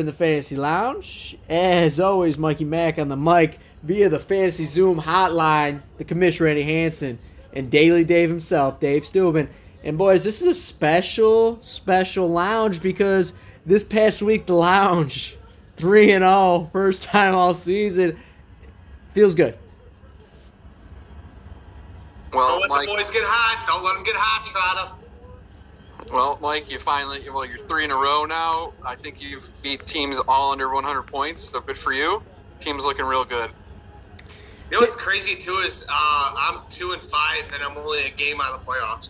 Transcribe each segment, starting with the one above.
live in the Fantasy Lounge. As always, Mikey Mack on the mic via the Fantasy Zoom hotline, the Commissioner Eddie Hansen, and Daily Dave himself, Dave Steuben. And boys, this is a special, special lounge because this past week the lounge, 3 and 0, first time all season, feels good. Well, Don't let Mike, the boys get hot. Don't let them get hot, Trotta. Well, Mike, you finally, well, you're three in a row now. I think you've beat teams all under 100 points, so good for you. Team's looking real good. You know what's crazy too is uh, I'm two and five, and I'm only a game out of the playoffs.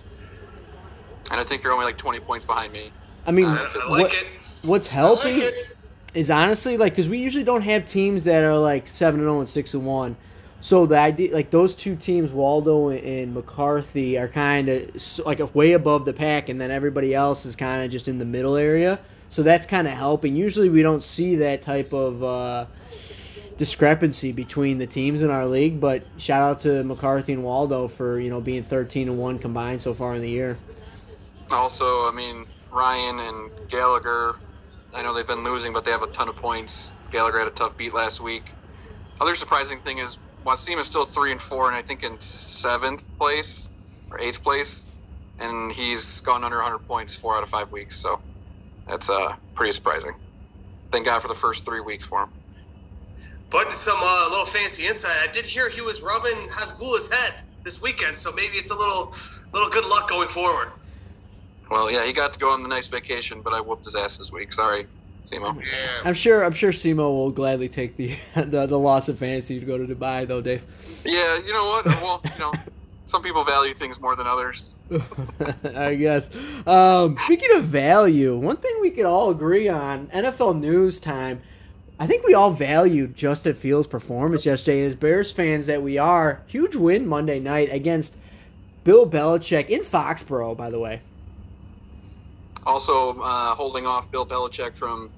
And I think you're only like 20 points behind me. I mean, I, I like what- it. what's I helping like it. is honestly like because we usually don't have teams that are like seven and zero and six and one. So the idea, like those two teams, Waldo and McCarthy, are kind of like way above the pack, and then everybody else is kind of just in the middle area. So that's kind of helping. Usually we don't see that type of uh, discrepancy between the teams in our league. But shout out to McCarthy and Waldo for you know being thirteen and one combined so far in the year. Also, I mean, Ryan and Gallagher, I know they've been losing, but they have a ton of points. Gallagher had a tough beat last week. Other surprising thing is Wasim is still three and four, and I think in seventh place or eighth place, and he's gone under 100 points four out of five weeks. So that's uh, pretty surprising. Thank God for the first three weeks for him. But some uh, little fancy insight. I did hear he was rubbing Hasbullah's head this weekend, so maybe it's a little, little good luck going forward. Well, yeah, he got to go on the nice vacation, but I whooped his ass this week. Sorry, Simo. Yeah. I'm sure. I'm sure Simo will gladly take the the, the loss of fantasy to go to Dubai, though, Dave. Yeah, you know what? Well, you know, some people value things more than others. I guess. Um, speaking of value, one thing we could all agree on NFL news time. I think we all valued Justin Fields' performance yesterday. As Bears fans that we are, huge win Monday night against Bill Belichick in Foxborough. By the way, Also, uh, holding off Bill Belichick from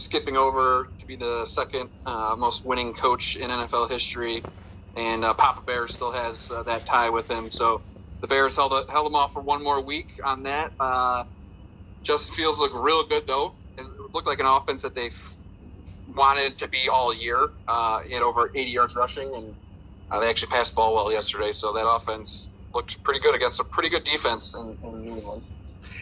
skipping over to be the second uh, most winning coach in NFL history, and uh, Papa Bear still has uh, that tie with him. So the Bears held held him off for one more week on that. Uh, Justin Fields looked real good though. It looked like an offense that they wanted to be all year. Uh, he had over 80 yards rushing, and uh, they actually passed the ball well yesterday. So that offense looked pretty good against a pretty good defense in, in New England.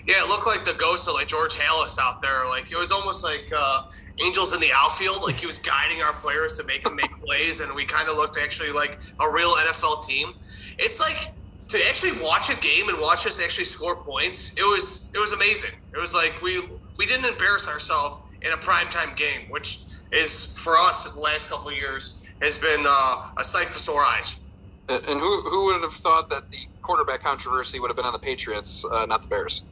Yeah, it looked like the ghost of like George Halas out there. Like it was almost like uh, angels in the outfield. Like he was guiding our players to make them make plays, and we kind of looked actually like a real NFL team. It's like to actually watch a game and watch us actually score points. It was it was amazing. It was like we we didn't embarrass ourselves in a primetime game, which is for us the last couple of years has been uh, a sight for sore eyes. And and who who would have thought that the quarterback controversy would have been on the Patriots, uh, not the Bears?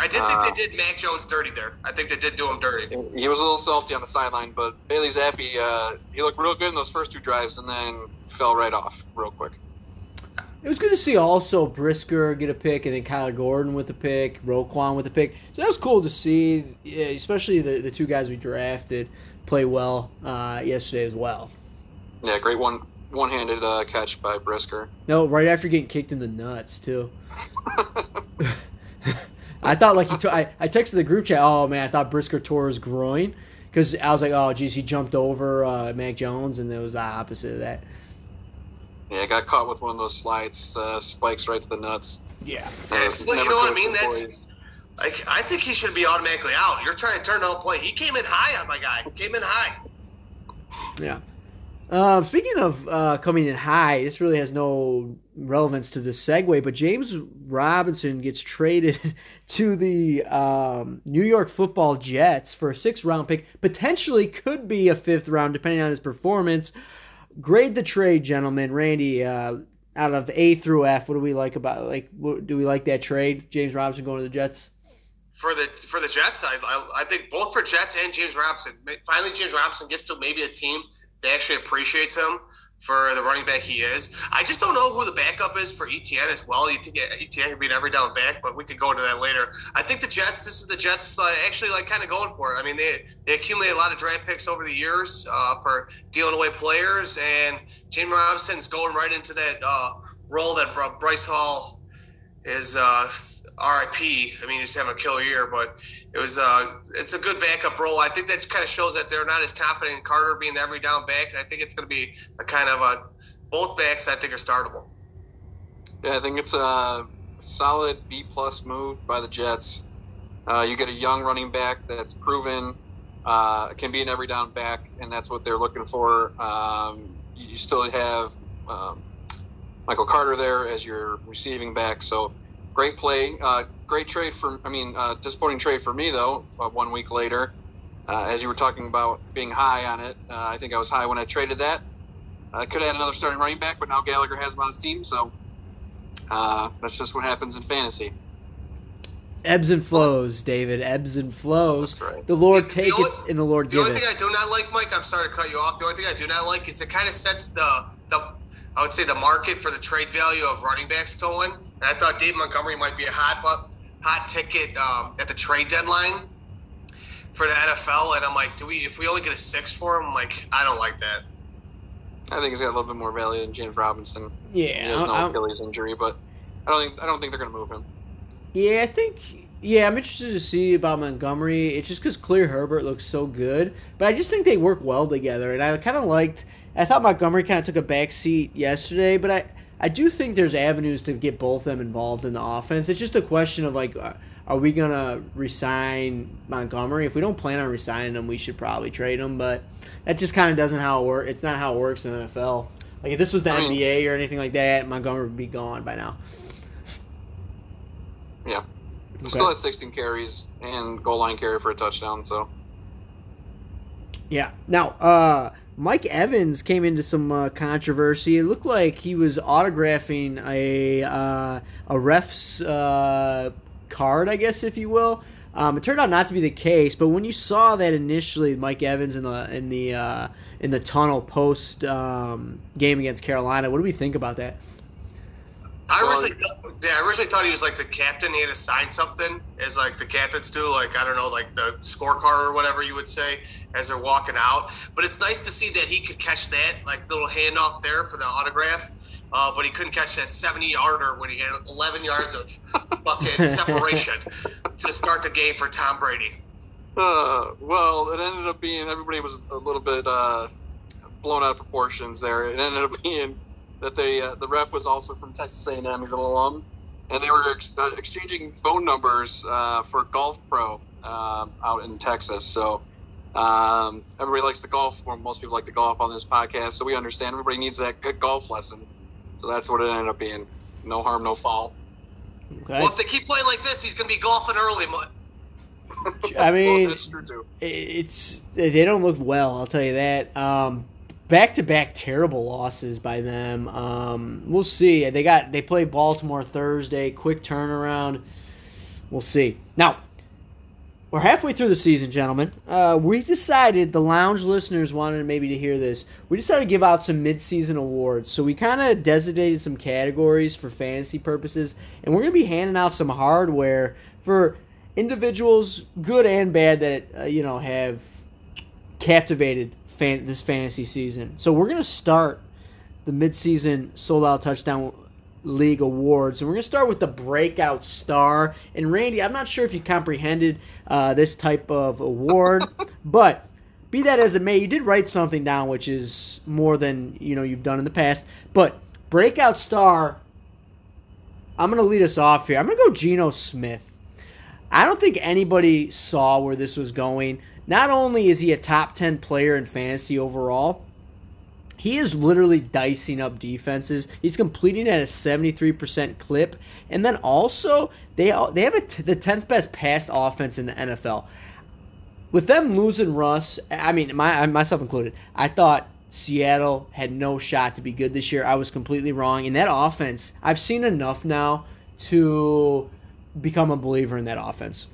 I did Uh, think they did Mac Jones dirty there. I think they did do him dirty. He was a little salty on the sideline, but Bailey Zappe, uh, he looked real good in those first two drives, and then fell right off real quick. it was good to see also Brisker get a pick, and then Kyler Gordon with the pick, Roquan with the pick. So that was cool to see, especially the the two guys we drafted play well uh, yesterday as well. Yeah, great one one-handed uh, catch by Brisker. No, right after getting kicked in the nuts too. I thought like he. T- I I texted the group chat. Oh man, I thought Brisker tore his groin because I was like, oh geez, he jumped over uh, Mac Jones, and it was the opposite of that. yeah, I got caught with one of those slides, uh, spikes right to the nuts. Yeah. Yeah, Uh, it's you know what I mean? That's boys. like I think he should be automatically out. You're trying to turn down play. He came in high on my guy. Came in high. Yeah. Um, speaking of uh, coming in high, this really has no relevance to the segue, but James Robinson gets traded to the um, New York Football Jets for a sixth round pick. Potentially could be a fifth round, depending on his performance. Grade the trade, gentlemen. Randy, uh, out of A through F, what do we like about like? What, do we like that trade? James Robinson going to the Jets. For the for the Jets, I, I I think both for Jets and James Robinson. Finally, James Robinson gets to maybe a team that actually appreciates him for the running back he is. I just don't know who the backup is for ETN as well. ETN could be an every down back, but we could go into that later. I think the Jets. This is the Jets uh, actually like kind of going for it. I mean, they they accumulate a lot of draft picks over the years uh, for dealing away players, and James Robinson's going right into that uh, role that Breece Hall is uh, RIP. I mean, he's having a killer year, but it was uh, it's a good backup role. I think that kind of shows that they're not as confident in Carter being the every down back, and I think it's going to be a kind of a both backs I think are startable. Yeah, I think it's a solid B plus move by the Jets. Uh, you get a young running back that's proven uh, can be an every down back, and that's what they're looking for. Um, you still have um, Michael Carter there as your receiving back, so great play, uh, great trade for. I mean, uh, disappointing trade for me though. Uh, one week later, uh, as you were talking about being high on it, uh, I think I was high when I traded that. I could have had another starting running back, but now Gallagher has him on his team, so uh, that's just what happens in fantasy. Ebbs and flows, David. Ebbs and flows. That's right. The Lord The take only- it and the Lord The give only it. thing I do not like, Mike, I'm sorry to cut you off. The only thing I do not like is it kind of sets the the I would say the market for the trade value of running backs going. And I thought Dave Montgomery might be a hot hot ticket um, at the trade deadline for the NFL. And I'm like, do we if we only get a six for him? I'm like, I don't like that. I think he's got a little bit more value than James Robinson. Yeah, he has no I'm- Achilles injury, but I don't think I don't think they're going to move him. Yeah, I think. Yeah, I'm interested to see about Montgomery. It's just because Khalil Herbert looks so good, but I just think they work well together. And I kind of liked. I thought Montgomery kind of took a back seat yesterday, but I I do think there's avenues to get both of them involved in the offense. It's just a question of like, are we gonna resign Montgomery? If we don't plan on resigning him, we should probably trade him. But that just kind of doesn't how it work. It's not how it works in the NFL. Like if this was the I mean- NBA or anything like that, Montgomery would be gone by now. Yeah, Okay. still had 16 carries and goal line carry for a touchdown. So Yeah. Now, uh, Mike Evans came into some uh, controversy. It looked like he was autographing a uh, a ref's uh, card, I guess, if you will. Um, it turned out not to be the case, but when you saw that initially, Mike Evans in the in the uh, in the tunnel post um, game against Carolina, what do we think about that? I originally, thought, yeah, I originally thought he was like the captain. He had to sign something, as like the captains do, like I don't know, like the scorecard or whatever you would say as they're walking out. But it's nice to see that he could catch that like little handoff there for the autograph. Uh, but he couldn't catch that 70 yarder when he had 11 yards of fucking separation to start the game for Tom Brady. Uh, well, it ended up being everybody was a little bit uh, blown out of proportions there. It ended up being that they uh, the ref was also from Texas A&M. He's an alum, and they were ex- uh, exchanging phone numbers uh, for Golf Pro um, out in Texas. So um, everybody likes the golf, or most people like the golf on this podcast. So we understand everybody needs that good golf lesson. So that's what it ended up being. No harm, no foul. Okay. Well, if they keep playing like this, he's going to be golfing early. Mo- I mean- well, true too. it's they don't look well. I'll tell you that. Um, back to back terrible losses by them. Um, we'll see. They got they play Baltimore Thursday. Quick turnaround. We'll see. Now we're halfway through the season, gentlemen. Uh, we decided the lounge listeners wanted maybe to hear this. We decided to give out some mid-season awards. So we kind of designated some categories for fantasy purposes, and we're to be handing out some hardware for individuals, good and bad, that uh, you know have captivated fan- this fantasy season. So we're going to start the midseason sold out touchdown league awards and we're going to start with the breakout star. And randy i'm not sure if you comprehended uh, this type of award but be that as it may you did write something down which is more than you know you've done in the past. But breakout star i'm going to lead us off here. I'm going to go Geno smith. I don't think anybody saw where this was going not only is he a top 10 player in fantasy overall he is literally dicing up defenses. He's completing at a 73% clip. And then also, they they have the 10th best pass offense in the NFL. With them losing Russ, I mean, my, myself included, I thought Seattle had no shot to be good this year. I was completely wrong. In that offense, I've seen enough now to become a believer in that offense.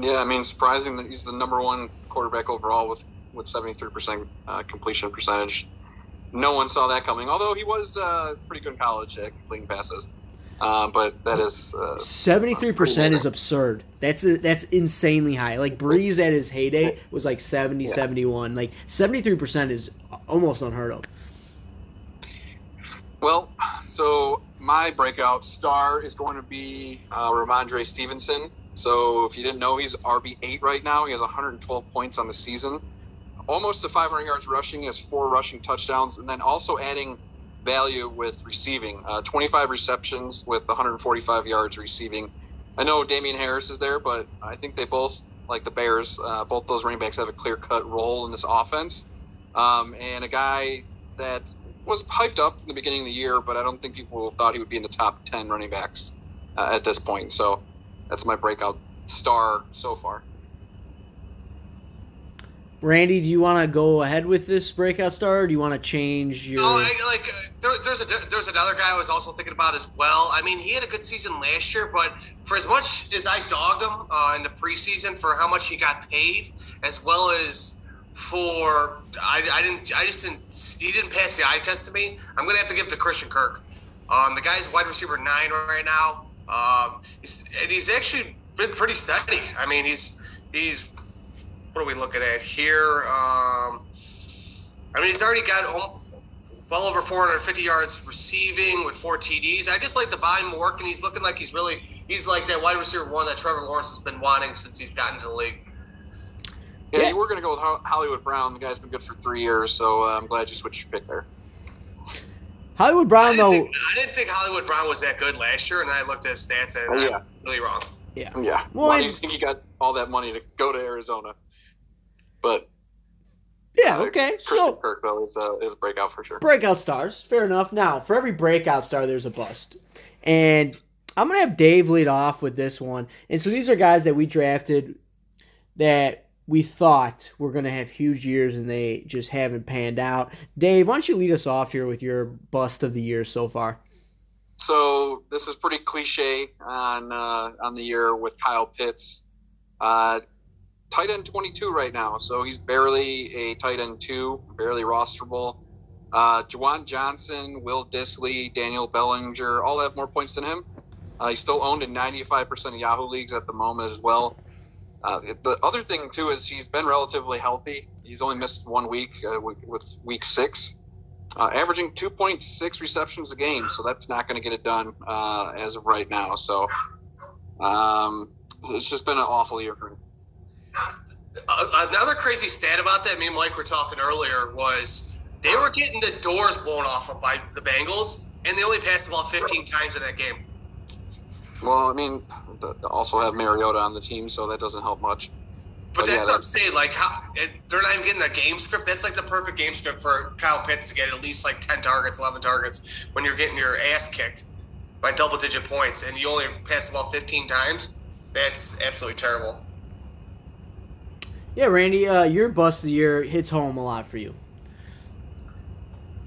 Yeah, I mean, surprising that he's the number one quarterback overall with with 73% uh, completion percentage. No one saw that coming, although he was uh, pretty good in college at completing passes. Uh, but that is uh, Seventy-three percent is absurd. That's that's insanely high. Like Brees at his heyday was like 70, Yeah. 71. Like seventy-three percent is almost unheard of. well. So my breakout star is going to be uh, Rhamondre Stevenson. So if you didn't know, he's RB eight right now. He has 112 points on the season, almost to 500 yards rushing. He has four rushing touchdowns, and then also adding value with receiving. Uh, 25 receptions with 145 yards receiving. I know Damien Harris is there, but I think they both, like the Bears, uh, both those running backs have a clear cut role in this offense. Um, and a guy that was hyped up in the beginning of the year, but I don't think people thought he would be in the top 10 running backs uh, at this point. So that's my breakout star so far. Randy, do you want to go ahead with this breakout star, or do you want to change your? No, I, like uh, there, there's a there's another guy I was also thinking about as well. I mean, he had a good season last year, but for as much as I dogged him uh, in the preseason for how much he got paid, as well as for I, I didn't I just didn't he didn't pass the eye test to me. I'm gonna have to give it to Christian Kirk. Um, the guy's wide receiver nine right now. Um, he's, and he's actually been pretty steady. I mean, he's he's what are we looking at here? Um, I mean, he's already got well over 450 yards receiving with four TDs. I just like the volume work, and he's looking like he's really he's like that wide receiver one that Trevor Lawrence has been wanting since he's gotten to the league. Yeah, yeah. you were going to go with Hollywood Brown. The guy's been good for three years, so uh, I'm glad you switched your pick there. Hollywood Brown, I though. Think, I didn't think Hollywood Brown was that good last year, and I looked at his stats and oh, yeah. really wrong. Yeah. Yeah. Well, Why do you think he got all that money to go to Arizona? But yeah, okay. Christian so Kirk though is uh, is a breakout for sure. Breakout stars, fair enough. Now, for every breakout star, there's a bust, and I'm gonna have Dave lead off with this one. And so these are guys that we drafted that we thought we were gonna have huge years, and they just haven't panned out. Dave, why don't you lead us off here with your bust of the year so far? So this is pretty cliche on uh, on the year with Kyle Pitts. Uh, tight end 22 right now, so he's barely a tight end two, barely rosterable. Uh, Juwan Johnson, Will Dissly, Daniel Bellinger all have more points than him. Uh, he's still owned in 95% of Yahoo leagues at the moment as well. Uh, the other thing too is he's been relatively healthy. He's only missed one week uh, with week six, uh, averaging 2.6 receptions a game. So that's not going to get it done uh, as of right now. So um, it's just been an awful year for him. Uh, another crazy stat about that, me and Mike were talking earlier, was they were getting the doors blown off of by the Bengals, and they only passed the ball 15 times in that game. Well, I mean, also have Mariota on the team, so that doesn't help much. But, but that's yeah, what I'm saying. Like, how they're not even getting a game script. That's like the perfect game script for Kyle Pitts to get at least like 10 targets, 11 targets when you're getting your ass kicked by double digit points, and you only pass the ball 15 times. That's absolutely terrible. Yeah, Randy, uh, your bust of the year hits home a lot for you.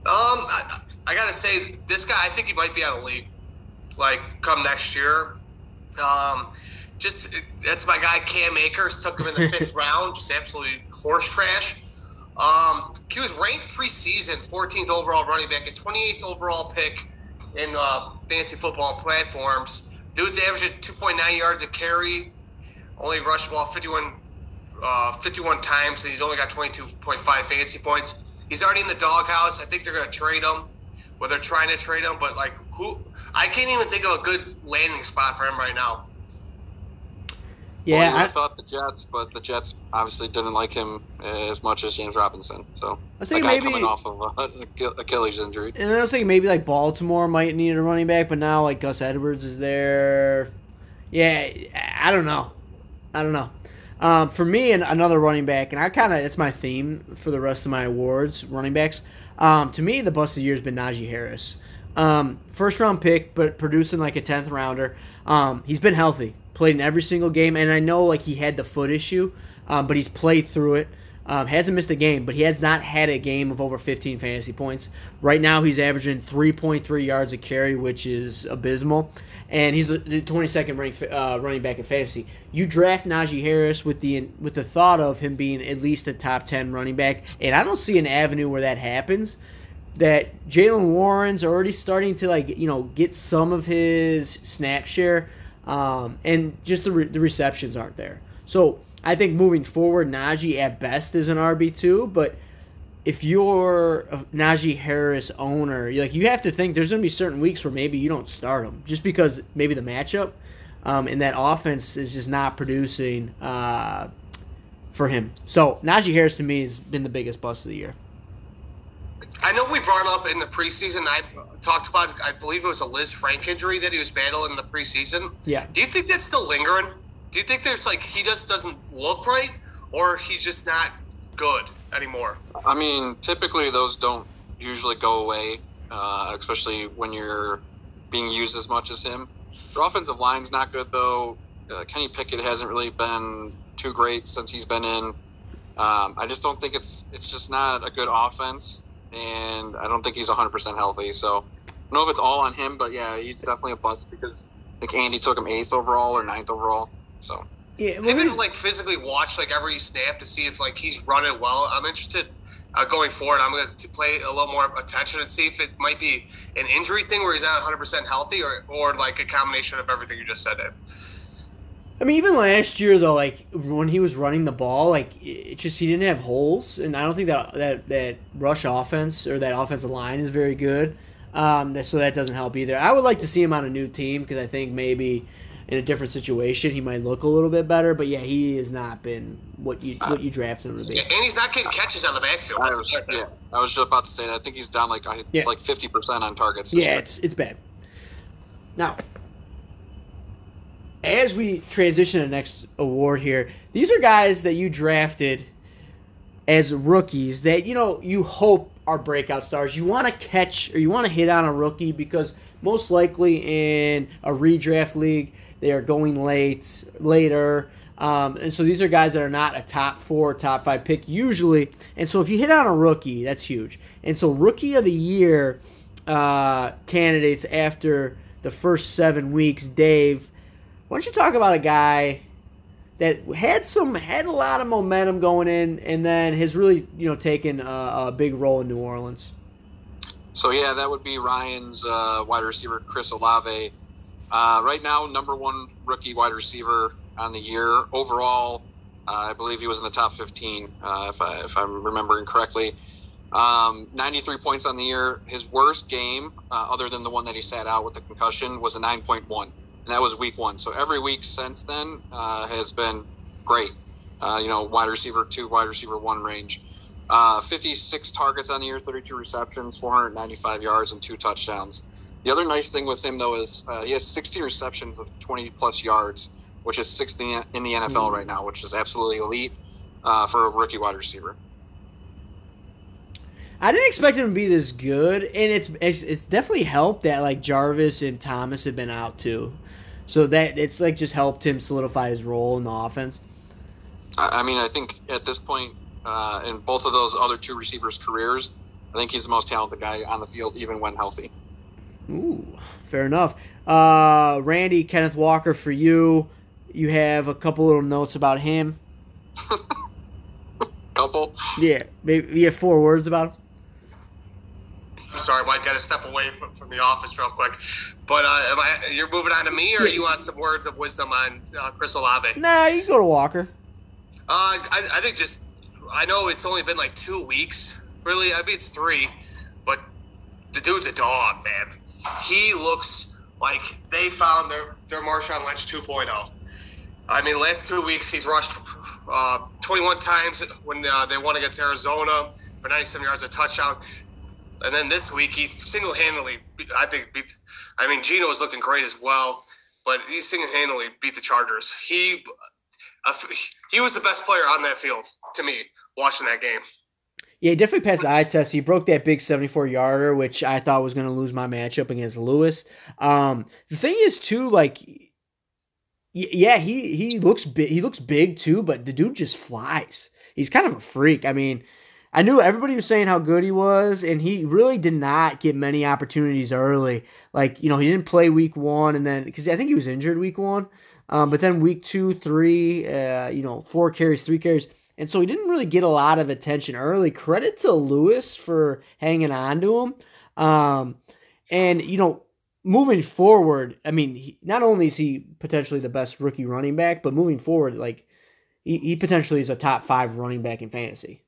Um, I, I, gotta say, this guy, I think he might be out of league. Like come next year. Um, just that's my guy Cam Akers. Took him in the fifth round. Just absolutely horse trash. Um, he was ranked preseason 14th overall running back and 28th overall pick in uh, fantasy football platforms. Dude's averaging 2.9 yards a carry, only rushed ball 51 uh, 51 times, and he's only got 22.5 fantasy points. He's already in the doghouse. I think they're going to trade him. Well, they're trying to trade him, but like who? I can't even think of a good landing spot for him right now. Yeah, well, I, I, thought the Jets, but the Jets obviously didn't like him as much as James Robinson. So I was thinking maybe coming off of an Achilles injury. And I was thinking maybe like Baltimore might need a running back, but now like Gus Edwards is there. Yeah, I don't know. I don't know. Um, for me, and another running back, and I kind of it's my theme for the rest of my awards, running backs. Um, to me, the bust of the year has been Najee Harris. Um, first round pick, but producing like a tenth rounder. Um, he's been healthy, played in every single game, and I know like he had the foot issue, um, but he's played through it. Um, hasn't missed a game, but he has not had a game of over 15 fantasy points. Right now, he's averaging 3.3 yards a carry, which is abysmal and he's the 22nd running uh, running back in fantasy. You draft Najee Harris with the with the thought of him being at least a top 10 running back, and I don't see an avenue where that happens. That Jaylen Warren's already starting to like you know get some of his snap share, um, and just the re- the receptions aren't there. So I think moving forward, Najee at best is an RB two, but if you're a Najee Harris owner, like you have to think there's going to be certain weeks where maybe you don't start him just because maybe the matchup um, and that offense is just not producing uh, for him. So Najee Harris to me has been the biggest bust of the year. I know we brought up in the preseason. I talked about. I believe it was a Lisfranc injury that he was battling in the preseason. Yeah. Do you think that's still lingering? Do you think there's like he just doesn't look right, or he's just not good anymore? I mean, typically those don't usually go away, uh, especially when you're being used as much as him. Their offensive line's not good though. Uh, Kenny Pickett hasn't really been too great since he's been in. Um, I just don't think it's it's just not a good offense, and I don't think he's 100 percent healthy. So I don't know if it's all on him, but yeah, he's definitely a bust because like Andy took him eighth overall or ninth overall. So Yeah, well, Even like physically watch like every snap to see if like he's running well. I'm interested uh, going forward. I'm going to play a little more attention and see if it might be an injury thing where he's not 100 percent healthy, or or like a combination of everything you just said. Dave. I mean, even last year though, like when he was running the ball, like it just he didn't have holes, and I don't think that that that rush offense or that offensive line is very good. Um, so that doesn't help either. I would like to see him on a new team because I think maybe in a different situation he might look a little bit better. But yeah, he has not been what you what you drafted him to be. Yeah, and he's not getting catches out of the backfield. I was, yeah, I was just about to say that. I think he's down like Yeah. like 50 percent on targets. Yeah, year. it's it's bad. Now, as we transition to the next award here, these are guys that you drafted as rookies that you know you hope are breakout stars. You want to catch or you want to hit on a rookie because most likely in a redraft league they are going late later. Um, and so these are guys that are not a top four, top five pick usually. And so if you hit on a rookie, that's huge. And so rookie of the year uh, candidates after the first seven weeks, Dave. Why don't you talk about a guy that had some had a lot of momentum going in, and then has really you know taken a, a big role in New Orleans. So yeah, that would be Ryan's uh, wide receiver Chris Olave. Uh, right now, number one rookie wide receiver on the year overall. Uh, I believe he was in the top 15, uh, if, I, if I'm remembering correctly. Um, 93 points on the year. His worst game, uh, other than the one that he sat out with the concussion, was a 9.1, and that was week one. So every week since then uh, has been great. Uh, you know, wide receiver two, wide receiver one range. Uh, 56 targets on the year, 32 receptions, 495 yards, and two touchdowns. The other nice thing with him, though, is uh, he has 16 receptions with 20 plus yards, which is sixth in the NFL Mhm. right now, which is absolutely elite uh, for a rookie wide receiver. I didn't expect him to be this good, and it's it's, it's definitely helped that like Jarvis and Thomas have been out too, so that it's like just helped him solidify his role in the offense. I, mean, I think at this point, uh, in both of those other two receivers' careers, I think he's the most talented guy on the field, even when healthy. Ooh, fair enough. Uh, Randy Kenneth Walker for you. You have a couple little notes about him. Couple. Yeah, maybe you have four words about him. I'm sorry, Mike. Got to step away from, from the office real quick. But uh, am I? You're moving on to me, or Yeah. you want some words of wisdom on uh, Chris Olave? Nah, you can go to Walker. Uh, I, I think just I know it's only been like two weeks. Really, I mean it's three, but the dude's a dog, man. He looks like they found their their Marshawn Lynch 2.0. I mean, last two weeks he's rushed uh, 21 times when uh, they won against Arizona for 97 yards, a touchdown. And then this week he single-handedly, I think, beat. I mean, Geno is looking great as well, but he single-handedly beat the Chargers. He he was the best player on that field to me watching that game. Yeah, he definitely passed the eye test. He broke that big 74 yarder, which I thought was going to lose my matchup against Lewis. Um, the thing is, too, like, yeah, he he looks big. He looks big too, but the dude just flies. He's kind of a freak. I mean, I knew everybody was saying how good he was, and he really did not get many opportunities early. Like, you know, he didn't play week one, and then because I think he was injured week one. Um, but then week two, three, uh, you know, four carries, three carries. And so he didn't really get a lot of attention early. Credit to Lewis for hanging on to him. Um, and, you know, moving forward, I mean, he, not only is he potentially the best rookie running back, but moving forward, like, he, he potentially is a top five running back in fantasy.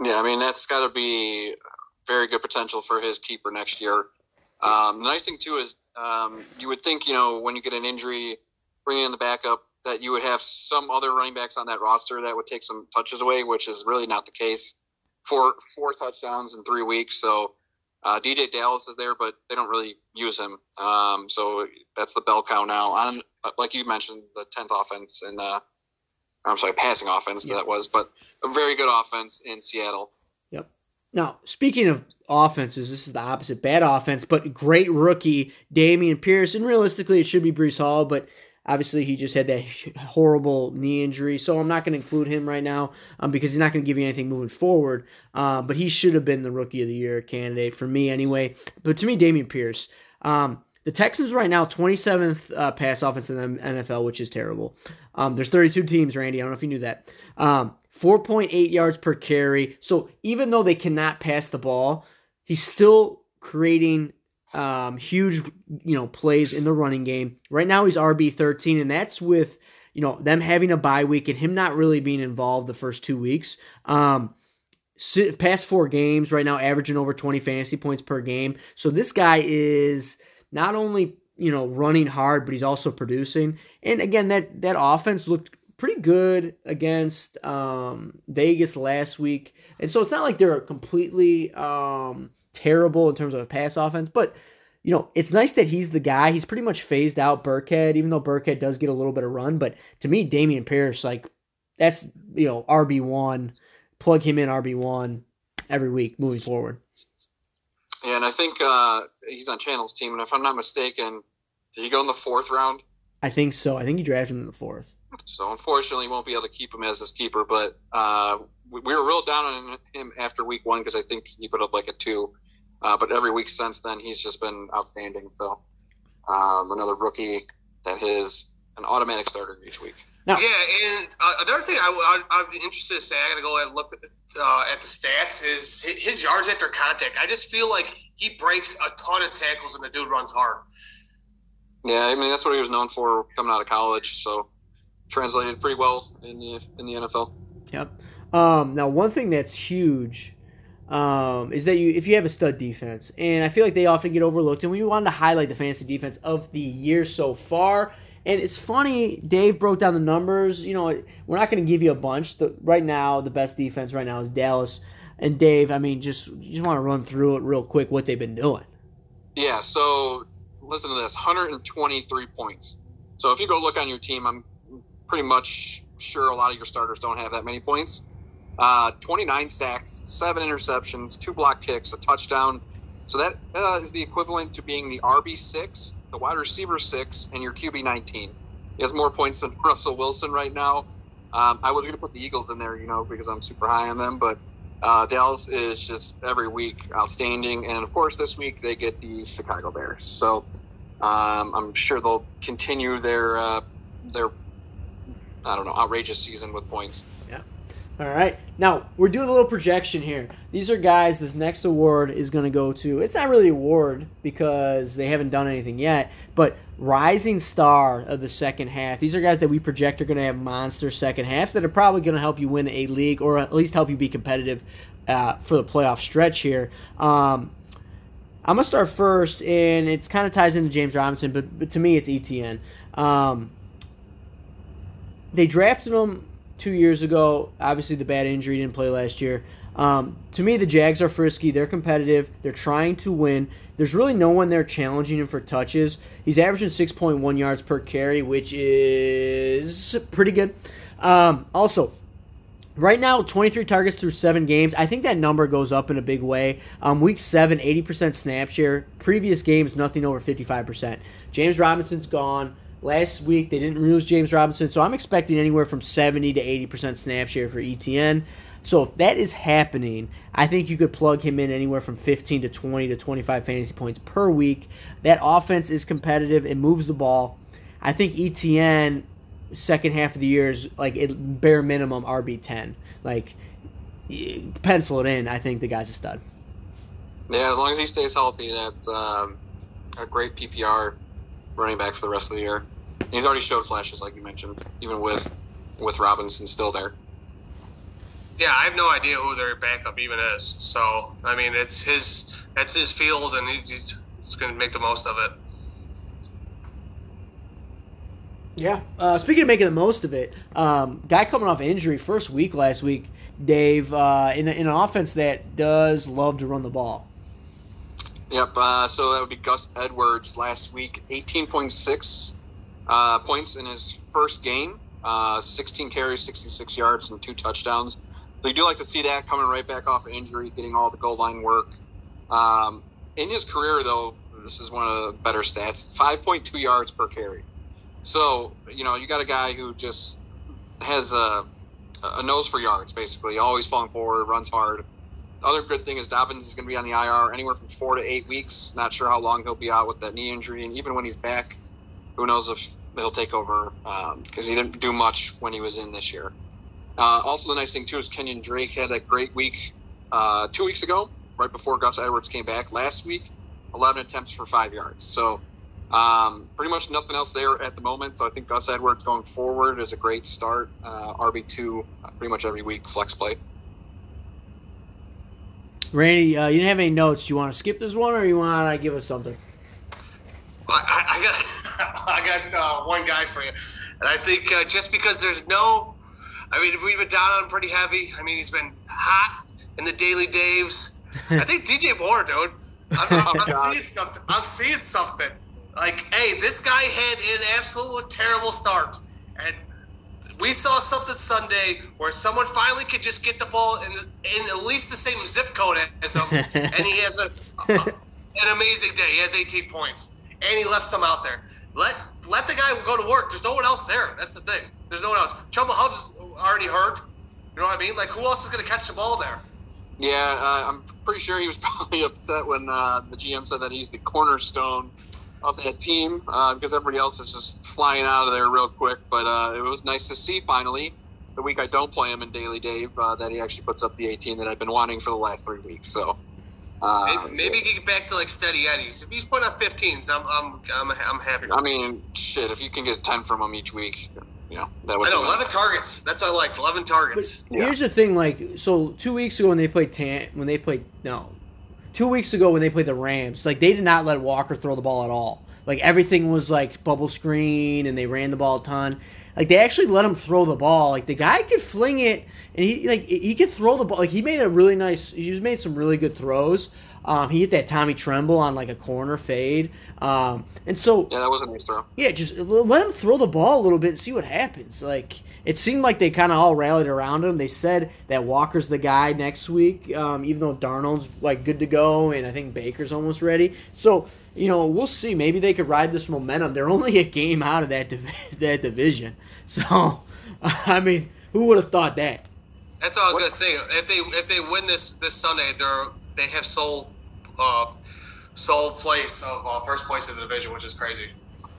Yeah, I mean that's got to be very good potential for his keeper next year. Um, the nice thing too is um, you would think you know when you get an injury, bringing in the backup that you would have some other running backs on that roster that would take some touches away, which is really not the case. Four four touchdowns in three weeks, so uh, DeeJay Dallas is there, but they don't really use him. Um, so that's the bell cow now on, like you mentioned, the tenth offense and uh, I'm sorry, passing offense that was, but a very good offense in Seattle. Yep. Now, speaking of offenses, this is the opposite. Bad offense, but great rookie, Dameon Pierce. And realistically, it should be Breece Hall, but obviously he just had that horrible knee injury. So I'm not going to include him right now um, because he's not going to give you anything moving forward. Uh, but he should have been the rookie of the year candidate for me anyway. But to me, Dameon Pierce. Um, the Texans right now 27th uh, pass offense in the NFL, which is terrible. Um, there's 32 teams, Randy. I don't know if you knew that. Um, 4.8 yards per carry. So even though they cannot pass the ball, he's still creating um, huge, you know, plays in the running game. Right now he's RB 13, and that's with you know them having a bye week and him not really being involved the first two weeks. Um, past four games right now, averaging over 20 fantasy points per game. So this guy is not only you know running hard, but he's also producing. And again, that that offense looked pretty good against um, Vegas last week, and so it's not like they're completely um, terrible in terms of a pass offense, but. You know, it's nice that he's the guy. He's pretty much phased out Burkhead, even though Burkhead does get a little bit of run. But to me, Dameon Pierce, like, that's, you know, RB1. Plug him in RB1 every week moving forward. Yeah, and I think uh, he's on Channel's team, and if I'm not mistaken, did he go in the fourth round? I think so. I think he drafted him in the fourth. So unfortunately, won't be able to keep him as his keeper. But uh, we, we, were real down on him after week one because I think he put up like a two. Uh, but every week since then, he's just been outstanding. So um, another rookie that is an automatic starter each week. Now, yeah, and uh, another thing I, would be interested to say, I got to go and look at, uh, at the stats, is his yards after contact. I just feel like he breaks a ton of tackles and the dude runs hard. Yeah, I mean that's what he was known for coming out of college. So translated pretty well in the in the NFL. Yep. Um, now, one thing that's huge um, is that you if you have a stud defense, and I feel like they often get overlooked, and we wanted to highlight the fantasy defense of the year so far. And it's funny, Dave broke down the numbers. You know, we're not going to give you a bunch. The, right now, the best defense right now is Dallas. And Dave, I mean, just you just want to run through it real quick what they've been doing. Yeah. So listen to this: 123 points. So if you go look on your team, I'm pretty much sure a lot of your starters don't have that many points. Uh, 29 sacks, seven interceptions, two block kicks, a touchdown. So that uh, is the equivalent to being the RB six the wide receiver six, and your QB 19. He has more points than Russell Wilson right now. Um, I was going to put the Eagles in there, you know, because I'm super high on them, but uh, Dallas is just every week outstanding. And of course, this week they get the Chicago Bears. So um, I'm sure they'll continue their uh, their I don't know outrageous season with points. All right. Now, we're doing a little projection here. These are guys this next award is going to go to. It's not really award because they haven't done anything yet, but rising star of the second half. These are guys that we project are going to have monster second halves that are probably going to help you win a league or at least help you be competitive uh, for the playoff stretch here. Um, I'm going to start first, and it kind of ties into James Robinson, but, but to me, it's ETN. Um, they drafted him two years ago. Obviously, the bad injury didn't play last year. Um, to me, the Jags are frisky. They're competitive. They're trying to win. There's really no one there challenging him for touches. He's averaging 6.1 yards per carry, which is pretty good. Um, also, right now, 23 targets through seven games. I think that number goes up in a big way. Um, week seven, 80% snap share. Previous games, nothing over 55%. James Robinson's gone. Last week they didn't lose James Robinson, so I'm expecting anywhere from 70 to 80% snap share for ETN. So if that is happening, I think you could plug him in anywhere from 15 to 20 to 25 fantasy points per week. That offense is competitive, it moves the ball. I think ETN second half of the year is like bare minimum RB10. Like pencil it in. I think the guy's a stud. Yeah, as long as he stays healthy, that's um, a great PPR running back for the rest of the year. He's already showed flashes, like you mentioned, even with with Robinson still there. Yeah, I have no idea who their backup even is. So I mean, it's his that's his field, and he's, he's going to make the most of it. Yeah. Uh, speaking of making the most of it, um, guy coming off injury, first week last week, Dave, uh, in, in an offense that does love to run the ball. Yep. Uh, so that would be Gus Edwards last week, 18.6 uh, points in his first game, uh, 16 carries, 66 yards, and two touchdowns. So you do like to see that coming right back off injury, getting all the goal line work. Um, in his career, though, this is one of the better stats: 5.2 yards per carry. So you know you got a guy who just has a, a nose for yards, basically, always falling forward, runs hard. The other good thing is Dobbins is going to be on the IR anywhere from four to eight weeks. Not sure how long he'll be out with that knee injury, and even when he's back, who knows if he'll take over because um, he didn't do much when he was in this year. Uh, also, the nice thing too is Kenyan Drake had a great week uh, two weeks ago, right before Gus Edwards came back. Last week, 11 attempts for five yards. So um, pretty much nothing else there at the moment. So I think Gus Edwards going forward is a great start. Uh, RB two uh, pretty much every week flex play. Randy, uh, you didn't have any notes. Do you want to skip this one, or you want to give us something? I, I got, I got uh, one guy for you, and I think uh, just because there's no, I mean, we've been down on him pretty heavy. I mean, he's been hot in the daily Daves. I think DJ Moore, dude. I'm, I'm, I'm seeing something. I'm seeing something. Like, hey, this guy had an absolute terrible start, and we saw something Sunday where someone finally could just get the ball in, in at least the same zip code as him, and he has a, a, an amazing day. He has 18 points, and he left some out there. Let let the guy go to work. There's no one else there. That's the thing. There's no one else. Chuba Hubb's already hurt. You know what I mean? Like, who else is going to catch the ball there? Yeah, uh, I'm pretty sure he was probably upset when uh, the GM said that he's the cornerstone of that team uh, because everybody else is just flying out of there real quick. But uh, it was nice to see finally the week I don't play him in Daily Dave uh, that he actually puts up the 18 that I've been wanting for the last three weeks. So. Uh, maybe, maybe he can get back to like steady eddies. If he's putting up 15s, I'm I'm I'm, I'm happy. I mean, shit. If you can get 10 from him each week, you know that would. I know 11 targets. That's what I liked. 11 targets. Yeah. Here's the thing, like, so two weeks ago when they played Tan, when they played no, two weeks ago when they played the Rams, like they did not let Walker throw the ball at all. Like everything was like bubble screen, and they ran the ball a ton. Like they actually let him throw the ball. Like the guy could fling it, and he like he could throw the ball. Like he made a really nice. He made some really good throws. Um, he hit that Tommy Tremble on like a corner fade. Um, and so yeah, that was a nice throw. Yeah, just let him throw the ball a little bit and see what happens. Like it seemed like they kind of all rallied around him. They said that Walker's the guy next week, um, even though Darnold's like good to go, and I think Baker's almost ready. So you know, we'll see. Maybe they could ride this momentum. They're only a game out of that div- that division. So, I mean, who would have thought that? That's what I was gonna say. If they if they win this this Sunday, they're they have sole uh, sole place of uh, first place in the division, which is crazy.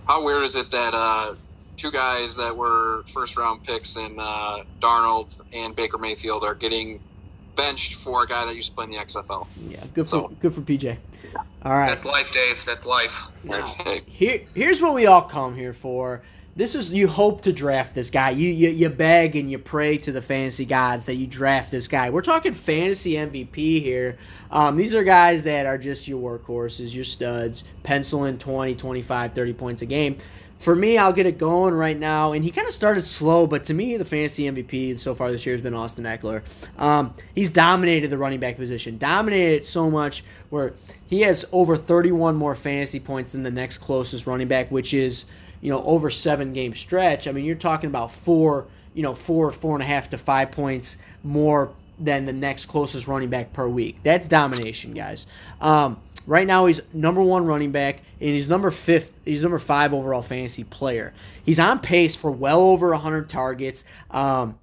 How weird is it that uh, two guys that were first round picks in uh, Darnold and Baker Mayfield are getting benched for a guy that used to play in the XFL? Yeah, good for so, good for PJ. All right, that's life, Dave. That's life. Now, here, here's what we all come here for this is you hope to draft this guy. You, you you beg and you pray to the fantasy gods that you draft this guy. We're talking fantasy MVP here. Um, these are guys that are just your workhorses, your studs, penciling 20, 25, 30 points a game. For me, I'll get it going right now. And he kind of started slow, but to me, the fantasy MVP so far this year has been Austin Ekeler. Um, he's dominated the running back position, dominated so much where he has over 31 more fantasy points than the next closest running back, which is you know, over seven game stretch, I mean, you're talking about four, you know, four, four and a half to five points more than the next closest running back per week. That's domination, guys. Um, right now, he's number one running back, and he's number fifth. He's number five overall fantasy player. He's on pace for well over 100 targets. Um,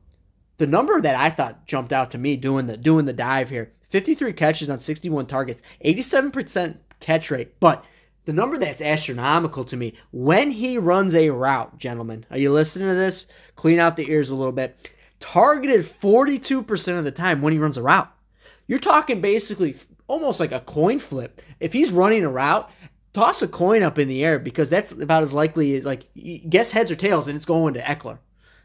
the number that I thought jumped out to me doing the doing the dive here: 53 catches on 61 targets, 87% catch rate, but the number that's astronomical to me when he runs a route, gentlemen. Are you listening to this? Clean out the ears a little bit. Targeted 42% of the time when he runs a route. You're talking basically almost like a coin flip. If he's running a route, toss a coin up in the air because that's about as likely as like guess heads or tails and it's going to Ekeler.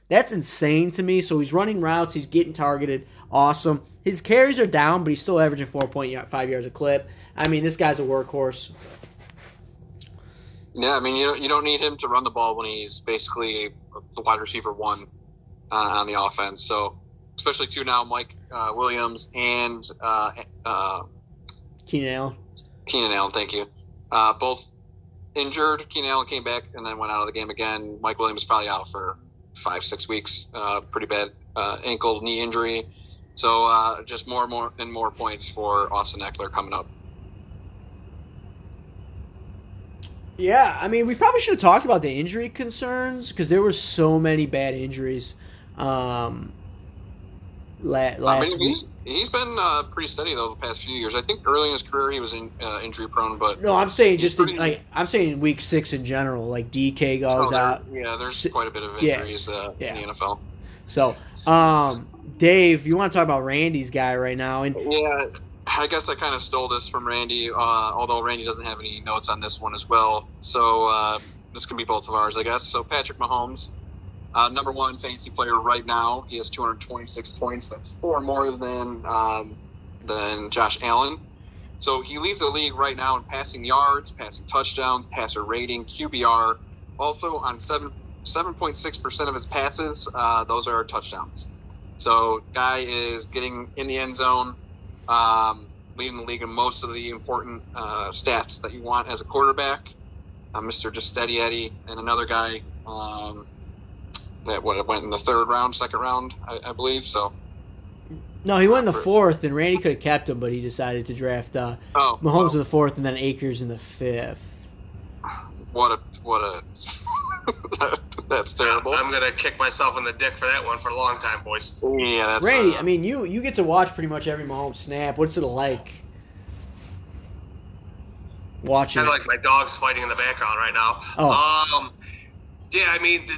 That's insane to me. So he's running routes, he's getting targeted. Awesome. His carries are down, but he's still averaging 4.5 yards a clip. I mean, this guy's a workhorse. Yeah, I mean, you don't, you don't need him to run the ball when he's basically the wide receiver one uh, on the offense. So, especially two now, Mike uh, Williams and uh, uh, Keenan Allen. Keenan Allen, thank you. Uh, both injured. Keenan Allen came back and then went out of the game again. Mike Williams is probably out for five, six weeks. Uh, pretty bad uh, ankle, knee injury. So uh, just more and more and more points for Austin Ekeler coming up. Yeah, I mean, we probably should have talked about the injury concerns because there were so many bad injuries um, la- last I mean, week. he's, he's been uh, pretty steady though the past few years. I think early in his career he was in, uh, injury prone, but No, I'm saying just in, like I'm saying week six in general, like DK goes Oh, there- out. yeah, there's quite a bit of injuries uh, yeah. in the NFL. So, um, Dave, you want to talk about Randy's guy right now? And Yeah, I guess I kind of stole this from Randy, uh, although Randy doesn't have any notes on this one as well. So uh, this can be both of ours, I guess. So Patrick Mahomes, uh, number one fantasy player right now. He has 226 points. That's four more than um, than Josh Allen. So he leads the league right now in passing yards, passing touchdowns, passer rating, QBR. Also on seven 7.6 percent of his passes, uh, those are touchdowns. So guy is getting in the end zone, um, leading the league in most of the important uh, stats that you want as a quarterback. Uh, Mr. Just Steady Eddie and another guy um, that what went in the third round, second round, I, I believe. So no, he went in the fourth, and Randy could have kept him, but he decided to draft uh, oh, Mahomes well, in the fourth and then Akers in the fifth. what a what a that's terrible. I'm gonna kick myself in the dick for that one for a long time, boys. yeah, that's Randy, uh, I mean, you you get to watch pretty much every Mahomes snap. What's it like watching? Kind of like my dog's fighting in the background right now. Oh. Um, yeah, I mean, the,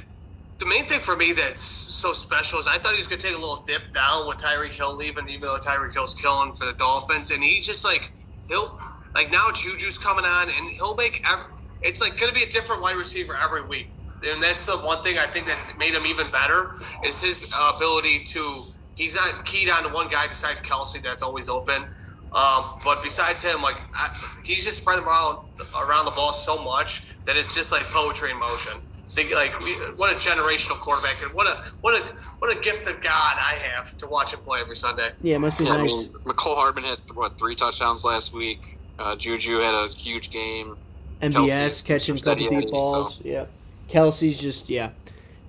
the main thing for me that's so special is I thought he was gonna take a little dip down with Tyreek Hill leaving, even though Tyreek Hill's killing for the Dolphins, and he just like he'll like now Juju's coming on, and he'll make every, it's like gonna be a different wide receiver every week. And that's the one thing I think that's made him even better is his uh, ability to. He's not keyed on to one guy besides Kelce that's always open. Um, but besides him, like I, he's just spreading around around the ball so much that it's just like poetry in motion. Think like we, what a generational quarterback and what a what a what a gift of God I have to watch him play every Sunday. yeah, it must be Yeah, I nice. mean, Mecole Hardman had what three touchdowns last week. Uh, Juju had a huge game. MVS Kelce's catching a couple deep balls. so- Yeah, Kelce's just yeah,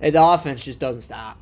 and the offense just doesn't stop.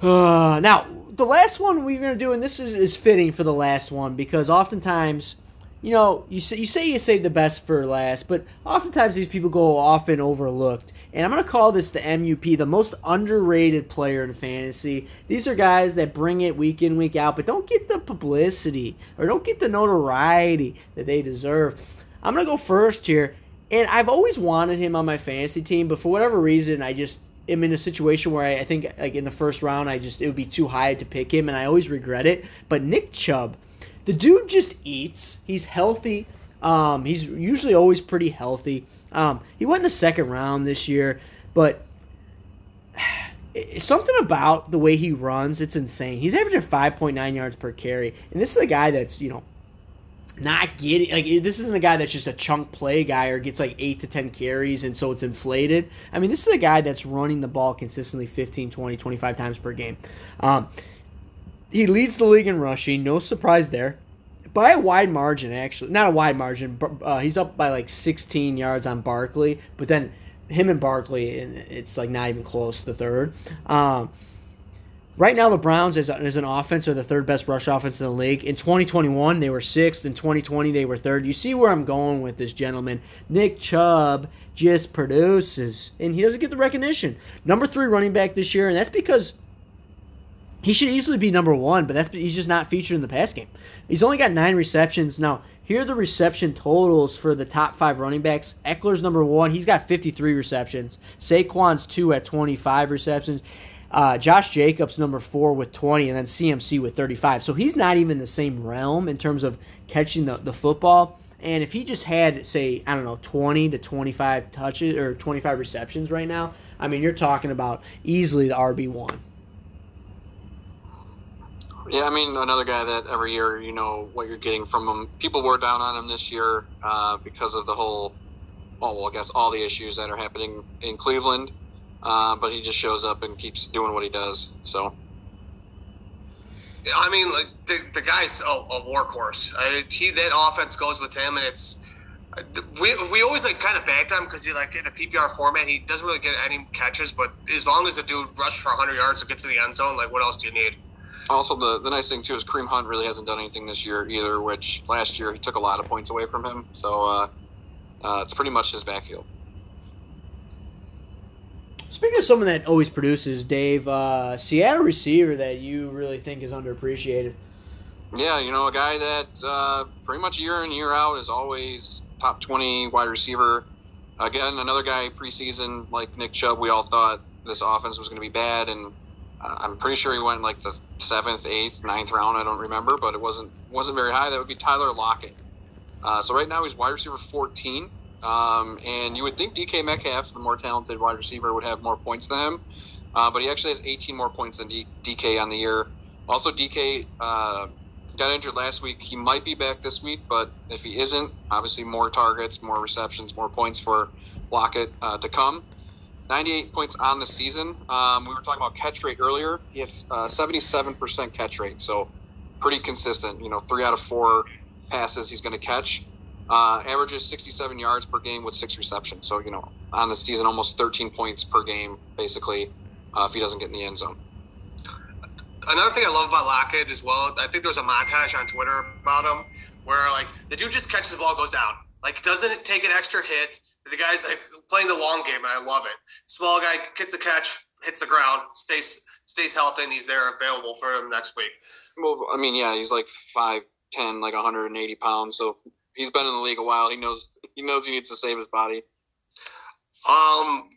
Uh, now the last one we're gonna do, and this is, is fitting for the last one because oftentimes, you know, you say you say you save the best for last, but oftentimes these people go often overlooked. And I'm gonna call this the MUP, the most underrated player in fantasy. These are guys that bring it week in, week out, but don't get the publicity or don't get the notoriety that they deserve. I'm gonna go first here, and I've always wanted him on my fantasy team, but for whatever reason, I just am in a situation where I, I think like in the first round, I just it would be too high to pick him, and I always regret it. But Nick Chubb, the dude just eats. He's healthy. Um, he's usually always pretty healthy. Um, he went in the second round this year, but something about the way he runs, it's insane. He's averaging 5.9 yards per carry, and this is a guy that's you know not getting like this isn't a guy that's just a chunk play guy or gets like 8 to 10 carries and so it's inflated. I mean this is a guy that's running the ball consistently 15 20 25 times per game. Um, he leads the league in rushing. No surprise there. By a wide margin actually. Not a wide margin but uh, he's up by like 16 yards on barkley but then him and barkley and it's like not even close to the third. Um, Right now, the Browns as, as an offense are the third best rush offense in the league. In 2021, they were sixth. In 2020, they were third. You see where I'm going with this gentleman. Nick Chubb just produces, and he doesn't get the recognition. Number three running back this year, and that's because he should easily be number one, but that's he's just not featured in the pass game. He's only got nine receptions. Now, here are the reception totals for the top five running backs. Ekeler's number one. He's got 53 receptions. Saquon's two at 25 receptions. Uh, Josh Jacobs number four with 20, and then CMC with 35. So he's not even the same realm in terms of catching the, the football. And if he just had, say, I don't know, 20 to 25 touches or 25 receptions right now, I mean, you're talking about easily the RB1. Yeah, I mean, another guy that every year you know what you're getting from him. People were down on him this year uh, because of the whole, oh, well, I guess all the issues that are happening in Cleveland. Uh, but he just shows up and keeps doing what he does. So I mean, like the, the guy's a, a workhorse. I, he that offense goes with him, and it's we, we always like kind of backed him because he like in a PPR format he doesn't really get any catches, but as long as the dude rushes for 100 yards and gets to the end zone, like what else do you need? Also, the the nice thing too is Kareem Hunt really hasn't done anything this year either. Which last year he took a lot of points away from him, so uh, uh, it's pretty much his backfield. Speaking of someone that always produces, Dave, uh, Seattle receiver that you really think is underappreciated. Yeah, you know, a guy that uh, pretty much year in year out is always top twenty wide receiver. Again, another guy preseason like Nick Chubb. We all thought this offense was going to be bad, and uh, I'm pretty sure he went like the seventh, eighth, ninth round. I don't remember, but it wasn't wasn't very high. That would be Tyler Lockett. Uh, so right now he's wide receiver 14. Um, and you would think DK Metcalf, the more talented wide receiver, would have more points than him. Uh, but he actually has 18 more points than D- DK on the year. Also, DK uh, got injured last week. He might be back this week, but if he isn't, obviously more targets, more receptions, more points for Lockett uh, to come. 98 points on the season. Um, we were talking about catch rate earlier. He has 77% uh, catch rate, so pretty consistent. You know, three out of four passes he's going to catch. Uh, averages 67 yards per game with six receptions. So, you know, on the season, almost 13 points per game, basically, uh, if he doesn't get in the end zone. Another thing I love about Lockett as well, I think there was a montage on Twitter about him where, like, the dude just catches the ball, goes down. Like, doesn't take an extra hit. The guy's, like, playing the long game, and I love it. Small guy gets a catch, hits the ground, stays stays healthy, and he's there available for him next week. Well, I mean, yeah, he's like 5'10", like 180 pounds, so he's been in the league a while. He knows he knows he needs to save his body. Um,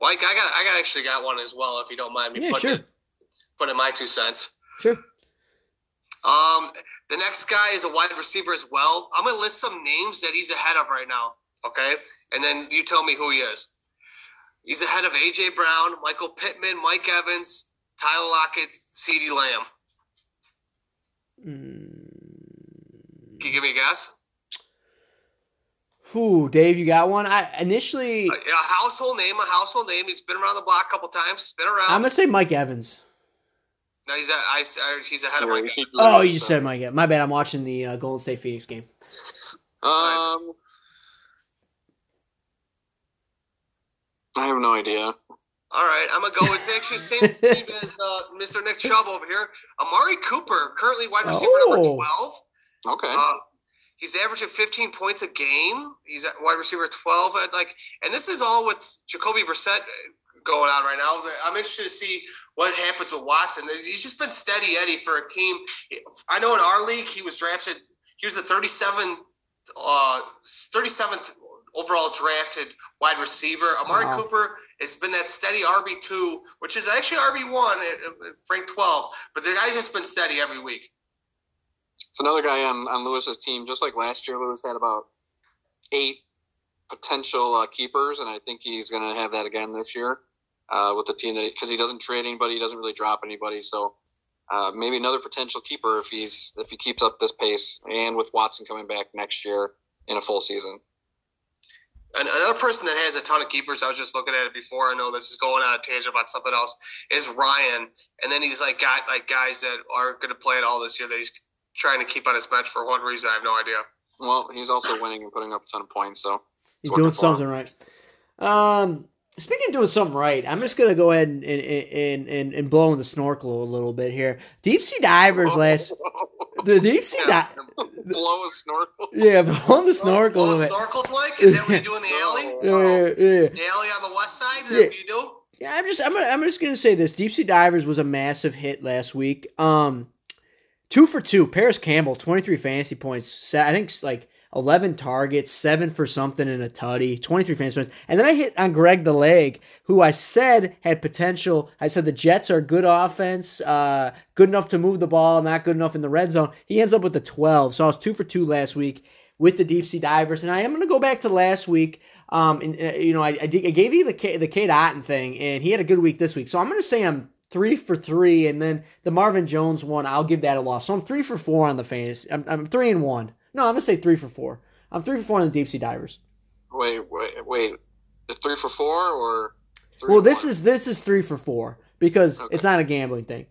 Mike, I got I got actually got one as well. If you don't mind me yeah, putting sure. it, putting my two cents. Sure. Um, the next guy is a wide receiver as well. I'm gonna list some names that he's ahead of right now. Okay, and then you tell me who he is. He's ahead of AJ Brown, Michael Pittman, Mike Evans, Tyler Lockett, CeeDee Lamb. Mm. Can you give me a guess? Ooh, Dave, you got one? I initially a, a household name, a household name. He's been around the block a couple times. Been around. I'm gonna say Mike Evans. No, he's a, I, I, he's ahead of Mike. Evans. Oh, you just said Mike. Evans. My bad. I'm watching the uh, Golden State Phoenix game. Um, I have no idea. All right, I'm gonna go. It's actually the same team as uh, Mr. Nick Chubb over here. Amari Cooper, currently wide receiver Oh. number twelve. Okay. Uh, he's averaging 15 points a game. He's at wide receiver 12. At like, and this is all with Jacoby Brissett going on right now. I'm interested to see what happens with Watson. He's just been steady Eddie for a team. I know in our league he was drafted. He was the 37, uh, 37th overall drafted wide receiver. Amari Wow. Cooper has been that steady RB two, which is actually RB one at, at 12. But the guy's just been steady every week. It's another guy on, on Lewis's team. Just like last year, Lewis had about eight potential uh, keepers, and I think he's going to have that again this year uh, with the team that because he doesn't trade anybody, he doesn't really drop anybody. So uh, maybe another potential keeper if he's if he keeps up this pace, and with Watson coming back next year in a full season. Another person that has a ton of keepers, I was just looking at it before. I know this is going on a tangent about something else. Is Ryan, and then he's like got like guys that are going to play it all this year that he's trying to keep on his bench for one reason. I have no idea. Well, he's also winning and putting up a ton of points. So He's doing for him. something right. Um, speaking of doing something right, I'm just gonna go ahead and and and, and, and blow in the snorkel a little bit here. Deep sea divers last the deep sea Yeah. di- blow a snorkel. yeah, blow the snorkel a Well, little snorkels, Mike. Is that what you do in the alley? Yeah, yeah. The alley on the west side. Is Yeah. that what you do? Yeah, I'm just I'm gonna, I'm just gonna say this. Deep Sea Divers was a massive hit last week. Um, two for two. Parris Campbell, 23 fantasy points. I think like 11 targets, seven for something in a tutty, 23 fantasy points. And then I hit on Greg the Leg, who I said had potential. I said the Jets are good offense, uh, good enough to move the ball, not good enough in the red zone. He ends up with the 12. So I was two for two last week. with the deep sea divers. And I am going to go back to last week. Um, and uh, you know, I, I, did, I, gave you the K, the Cade Otton thing, and he had a good week this week. So I'm going to say I'm three for three, and then the Marvin Jones one, I'll give that a loss. So I'm three for four on the fantasy. I'm, I'm three and one. No, I'm going to say three for four. I'm three for four on the deep sea divers. Wait, wait, wait. The three for four or? well, this one? is this is three for four because okay. it's not a gambling thing.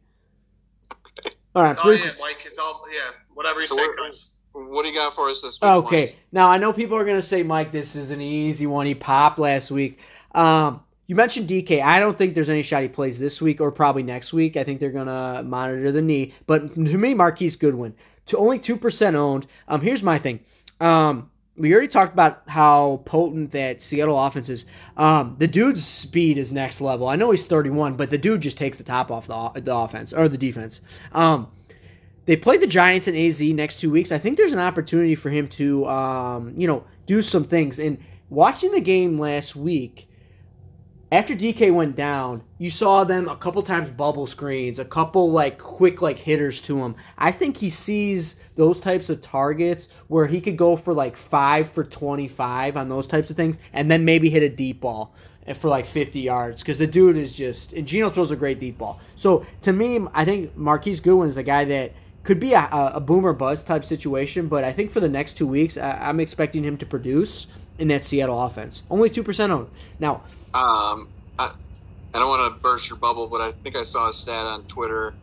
Okay. All right. Oh yeah, Mike. It's all yeah. Whatever you so say, guys. What do you got for us this week? Okay. Mike? Now I know people are gonna say, Mike, this is an easy one. He popped last week. Um, you mentioned DK. I don't think there's any shot he plays this week or probably next week. I think they're gonna monitor the knee. But to me, Marquise Goodwin, to only two percent owned. Um, here's my thing. Um, we already talked about how potent that Seattle offense is. Um, the dude's speed is next level. I know he's 31, but the dude just takes the top off the, the offense or the defense. Um, they play the Giants and AZ next two weeks. I think there's an opportunity for him to, um, you know, do some things. And watching the game last week, after DK went down, you saw them a couple times bubble screens, a couple like quick like hitters to him. I think he sees those types of targets where he could go for like five for twenty five on those types of things, and then maybe hit a deep ball for like 50 yards because the dude is just and Geno throws a great deep ball. So to me, I think Marquise Goodwin is a guy that could be a, a boomer buzz type situation, but I think for the next two weeks, I, am expecting him to produce in that Seattle offense. Only two percent owned now. Um, I, I don't want to burst your bubble, but I think I saw a stat on Twitter.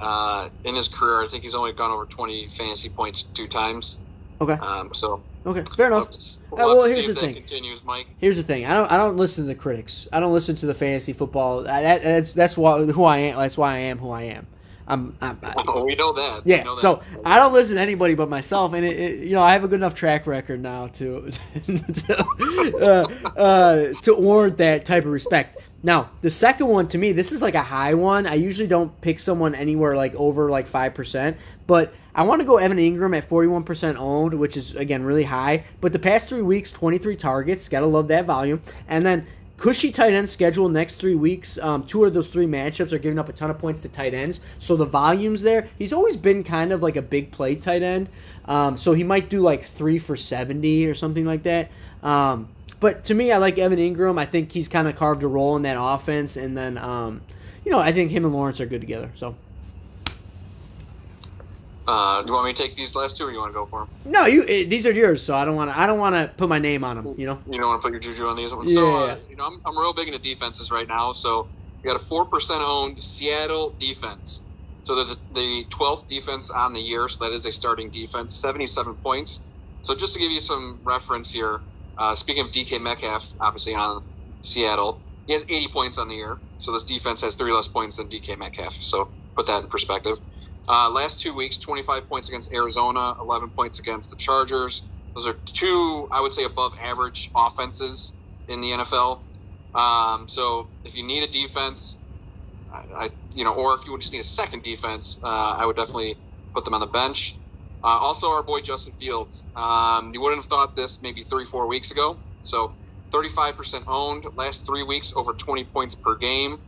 Uh, in his career, I think he's only gone over 20 fantasy points two times. Okay. Um, so. Okay, fair enough. We'll, uh, well here's the thing. Continues, Mike. Here's the thing. I don't. I don't listen to the critics. I don't listen to the fantasy football. That, that's that's why who I am. That's why I am who I am. I'm, I'm, I, we know that. Yeah. Know that. So I don't listen to anybody but myself, and it, it, you know I have a good enough track record now to to, uh, uh, to warrant that type of respect. Now the second one to me, this is like a high one. I usually don't pick someone anywhere like over like five percent, but I want to go Evan Engram at forty one percent owned, which is again really high. But the past three weeks, twenty three targets, gotta love that volume, and then cushy tight end schedule next three weeks. Um, two of those three matchups are giving up a ton of points to tight ends, so the volume's there. He's always been kind of like a big play tight end, um, so he might do like three for seventy or something like that. Um, but to me, I like Evan Engram. I think he's kind of carved a role in that offense, and then um, you know I think him and Lawrence are good together. So. Uh, do you want me to take these last two, or you want to go for them? No, you. It, these are yours, so I don't want to. I don't want to put my name on them. You know. You don't want to put your juju on these ones. Yeah. So, uh, you know, I'm, I'm real big into defenses right now. So we got a four percent owned Seattle defense. So the the twelfth defense on the year. So that is a starting defense. Seventy seven points. So just to give you some reference here, uh, speaking of DK Metcalf, obviously on Seattle, he has 80 points on the year. So this defense has three less points than DK Metcalf. So put that in perspective. Uh, last two weeks, 25 points against Arizona, 11 points against the Chargers. Those are two, I would say, above average offenses in the NFL. Um, so if you need a defense, I, I, you know, or if you just need a second defense, uh, I would definitely put them on the bench. Uh, also, our boy Justin Fields. Um, you wouldn't have thought this maybe three, four weeks ago. So 35% owned. Last three weeks, over 20 points per game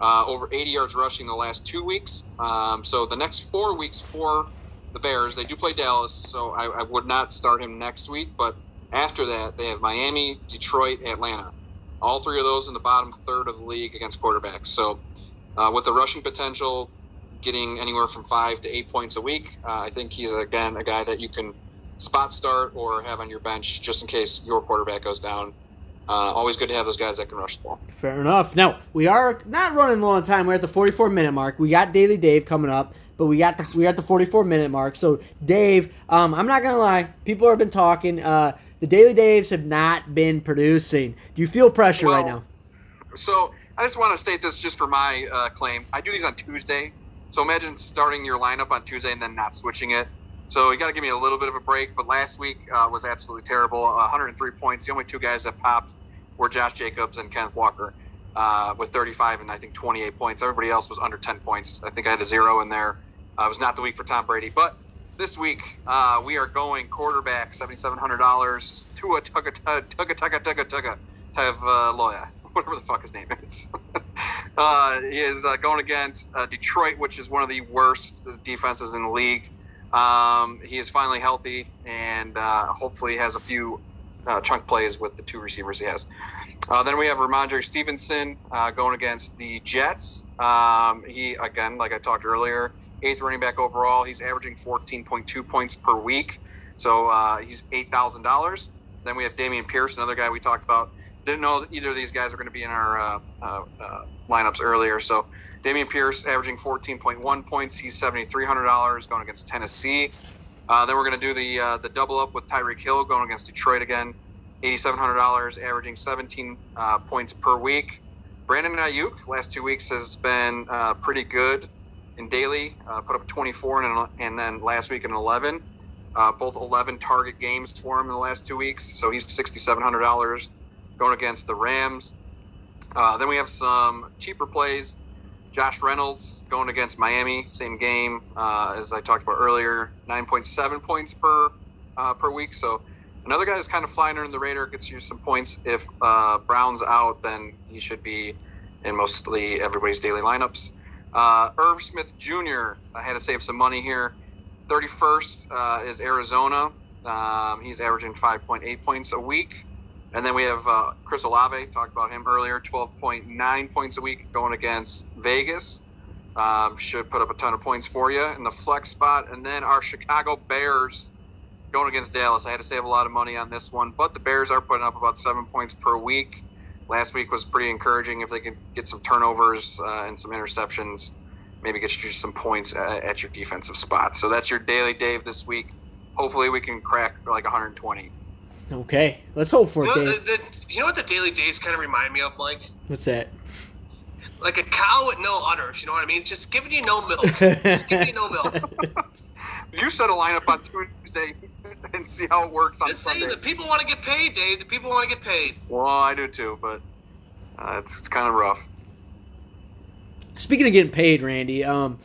uh, over 80 yards rushing the last two weeks. Um, so the next four weeks for the Bears, they do play Dallas, so I, I, would not start him next week. But after that, they have Miami, Detroit, Atlanta. All three of those in the bottom third of the league against quarterbacks. So uh, with the rushing potential, getting anywhere from five to eight points a week, uh, I think he's again a guy that you can spot start or have on your bench just in case your quarterback goes down uh, always good to have those guys that can rush the ball. Fair enough. Now we are not running low on time. We're at the 44 minute mark. We got Daily Dave coming up, but we got the we got the 44 minute mark. So Dave, um, I'm not gonna lie. People have been talking. Uh, the Daily Daves have not been producing. Do you feel pressure well, right now? So I just want to state this just for my uh, claim. I do these on Tuesday. So imagine starting your lineup on Tuesday and then not switching it. So you got to give me a little bit of a break. But last week uh, was absolutely terrible. 103 points. The only two guys that popped were Josh Jacobs and Kenneth Walker uh, with 35 and I think 28 points. Everybody else was under 10 points. I think I had a zero in there. Uh, it was not the week for Tom Brady. But this week uh, we are going quarterback $7,700 to a tugga tugga tugga tugga tugga Tagovailoa, whatever the fuck his name is. uh, he is uh, going against uh, Detroit, which is one of the worst defenses in the league. Um, he is finally healthy and uh, hopefully has a few uh, chunk plays with the two receivers he has. Uh, then we have Rhamondre Stevenson uh, going against the Jets. Um, he again, like I talked earlier, eighth running back overall. He's averaging 14.2 points per week, so uh, he's eight thousand dollars. Then we have Dameon Pierce, another guy we talked about. Didn't know either of these guys are going to be in our uh, lineups earlier. So Dameon Pierce averaging 14.1 points. He's $7,300 going against Tennessee. Uh, then we're going to do the uh, the double up with Tyreek Hill going against Detroit again. $8,700, averaging 17 uh, points per week. Brandon Aiyuk, last two weeks, has been uh, pretty good in daily. Uh, put up 24 and, and then last week an 11. Uh, both 11 target games for him in the last two weeks. So he's $6,700 going against the Rams. Then we have some cheaper plays. Josh Reynolds going against Miami, same game uh, as I talked about earlier, 9.7 points per uh, per week. So another guy that's kind of flying under the radar gets you some points. If uh, Brown's out, then he should be in mostly everybody's daily lineups. Uh, Irv Smith Jr. I had to save some money here. 31st uh, is Arizona. Um, he's averaging 5.8 points a week. And then we have uh, Chris Olave, talked about him earlier, 12.9 points a week going against Vegas. Um, should put up a ton of points for you in the flex spot. And then our Chicago Bears going against Dallas. I had to save a lot of money on this one, but the Bears are putting up about seven points per week. Last week was pretty encouraging. If they could get some turnovers uh, and some interceptions, maybe get you some points at, at your defensive spot. So that's your daily Dave this week. Hopefully, we can crack like 120. Okay, let's hope for You it, know, Dave. the, the, you know what the daily days kind of remind me of, Mike? What's that? Like a cow with no udders. You know what I mean? Just giving you no milk. Giving you no milk. You set a lineup on Tuesday and see how it works on Just saying, Sunday. the people want to get paid, Dave. The people want to get paid. Well, I do too, but uh, it's, it's kind of rough. Speaking of getting paid, Randy, um,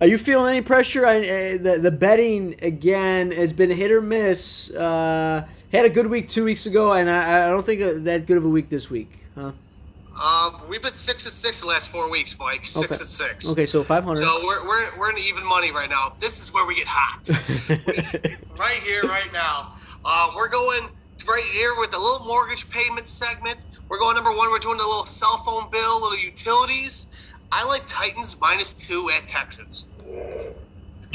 are you feeling any pressure? I, uh, the the betting again has been hit or miss. Uh, had a good week two weeks ago, and I, I don't think that good of a week this week. Huh? Um, we've been six and six the last four weeks, Mike. Six Okay. and six. Okay, so five hundred. So we're, we're, we're in even money right now. This is where we get hot. right here, right now. Uh, we're going right here with the little mortgage payment segment. We're going number one. We're doing the little cell phone bill, little utilities. I like Titans minus two at Texans.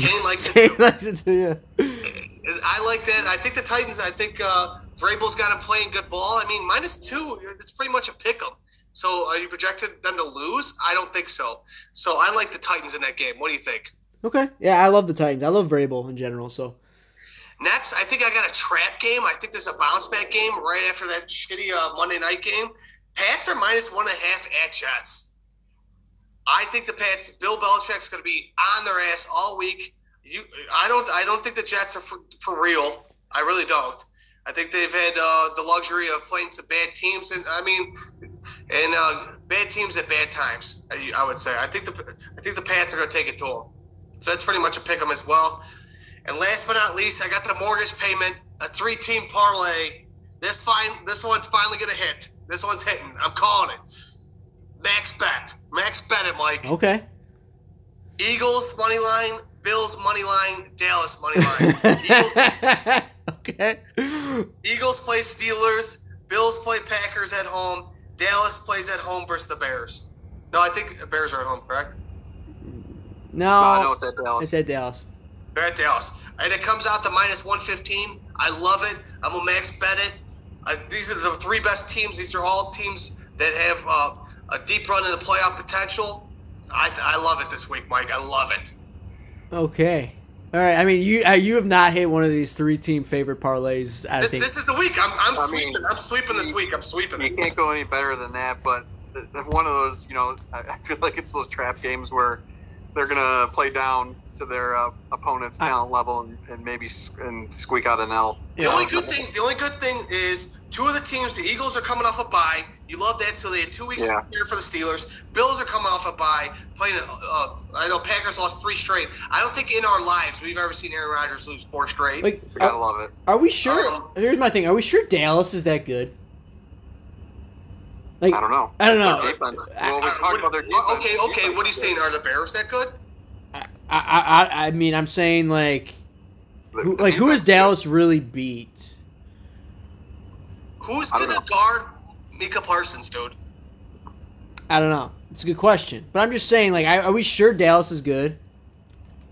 Kane likes it Hey, too. likes it to you. I like that. I think the Titans. I think uh, Vrabel's got him playing good ball. I mean, minus two. It's pretty much a pick 'em. So, are you projected them to lose? I don't think so. So, I like the Titans in that game. What do you think? Okay, yeah, I love the Titans. I love Vrabel in general. So Next, I think I got a trap game. I think there's a bounce back game right after that shitty uh, Monday night game. Pats are minus one and a half at Jets. I think the Pats, Bill Belichick's going to be on their ass all week. You, I don't, I don't think the Jets are for, for real. I really don't. I think they've had uh, the luxury of playing some bad teams, and I mean, and uh, bad teams at bad times. I, would say. I think the, I think the Pats are going to take it to them. So that's pretty much a pick 'em as well. And last but not least, I got the mortgage payment, a three-team parlay. This fine, this one's finally gonna hit. This one's hitting. I'm calling it. Max bet, max bet it, Mike. okay. Eagles money line, Bills money line, Dallas money line. Eagles, okay. Eagles play Steelers, Bills play Packers at home, Dallas plays at home versus the Bears. No, I think the Bears are at home, correct? No, I know it's at Dallas. it's at Dallas. They're at Dallas. And it comes out to minus 115. I love it. I'm a max bet it. Uh, these are the three best teams. These are all teams that have uh, a deep run in the playoff potential. I, I love it this week, Mike. I love it. Okay. All right. I mean, you uh, you have not hit one of these three team favorite parlays. I This, think. this is the week. I'm, I'm I sweeping. mean, I'm sweeping this week. I'm sweeping You can't go any better than that, but th- th- one of those, you know, I I feel like it's those trap games where they're gonna play down to their uh, opponent's talent level and, and maybe and squeak out an L. The only good thing, the only good thing is two of the teams. The Eagles are coming off a bye. You love that, so they had two weeks Yeah. to prepare for the Steelers. Bills are coming off a bye. Playing, uh, I know Packers lost three straight. I don't think in our lives we've ever seen Aaron Rodgers lose four straight. Like, You gotta are, love it. are we sure? Um, Here's my thing. Are we sure Dallas is that good? Like, I don't know. I don't know. Their defense. Well, we I- talked about their defense. okay, okay. What are you is saying? Are the Bears that good? I, I, I, I mean, I'm saying like The- Who, like who has Dallas really beat? Who's gonna guard Micah Parsons, dude? I don't know. It's a good question, but I'm just saying. Like, I- are we sure Dallas is good?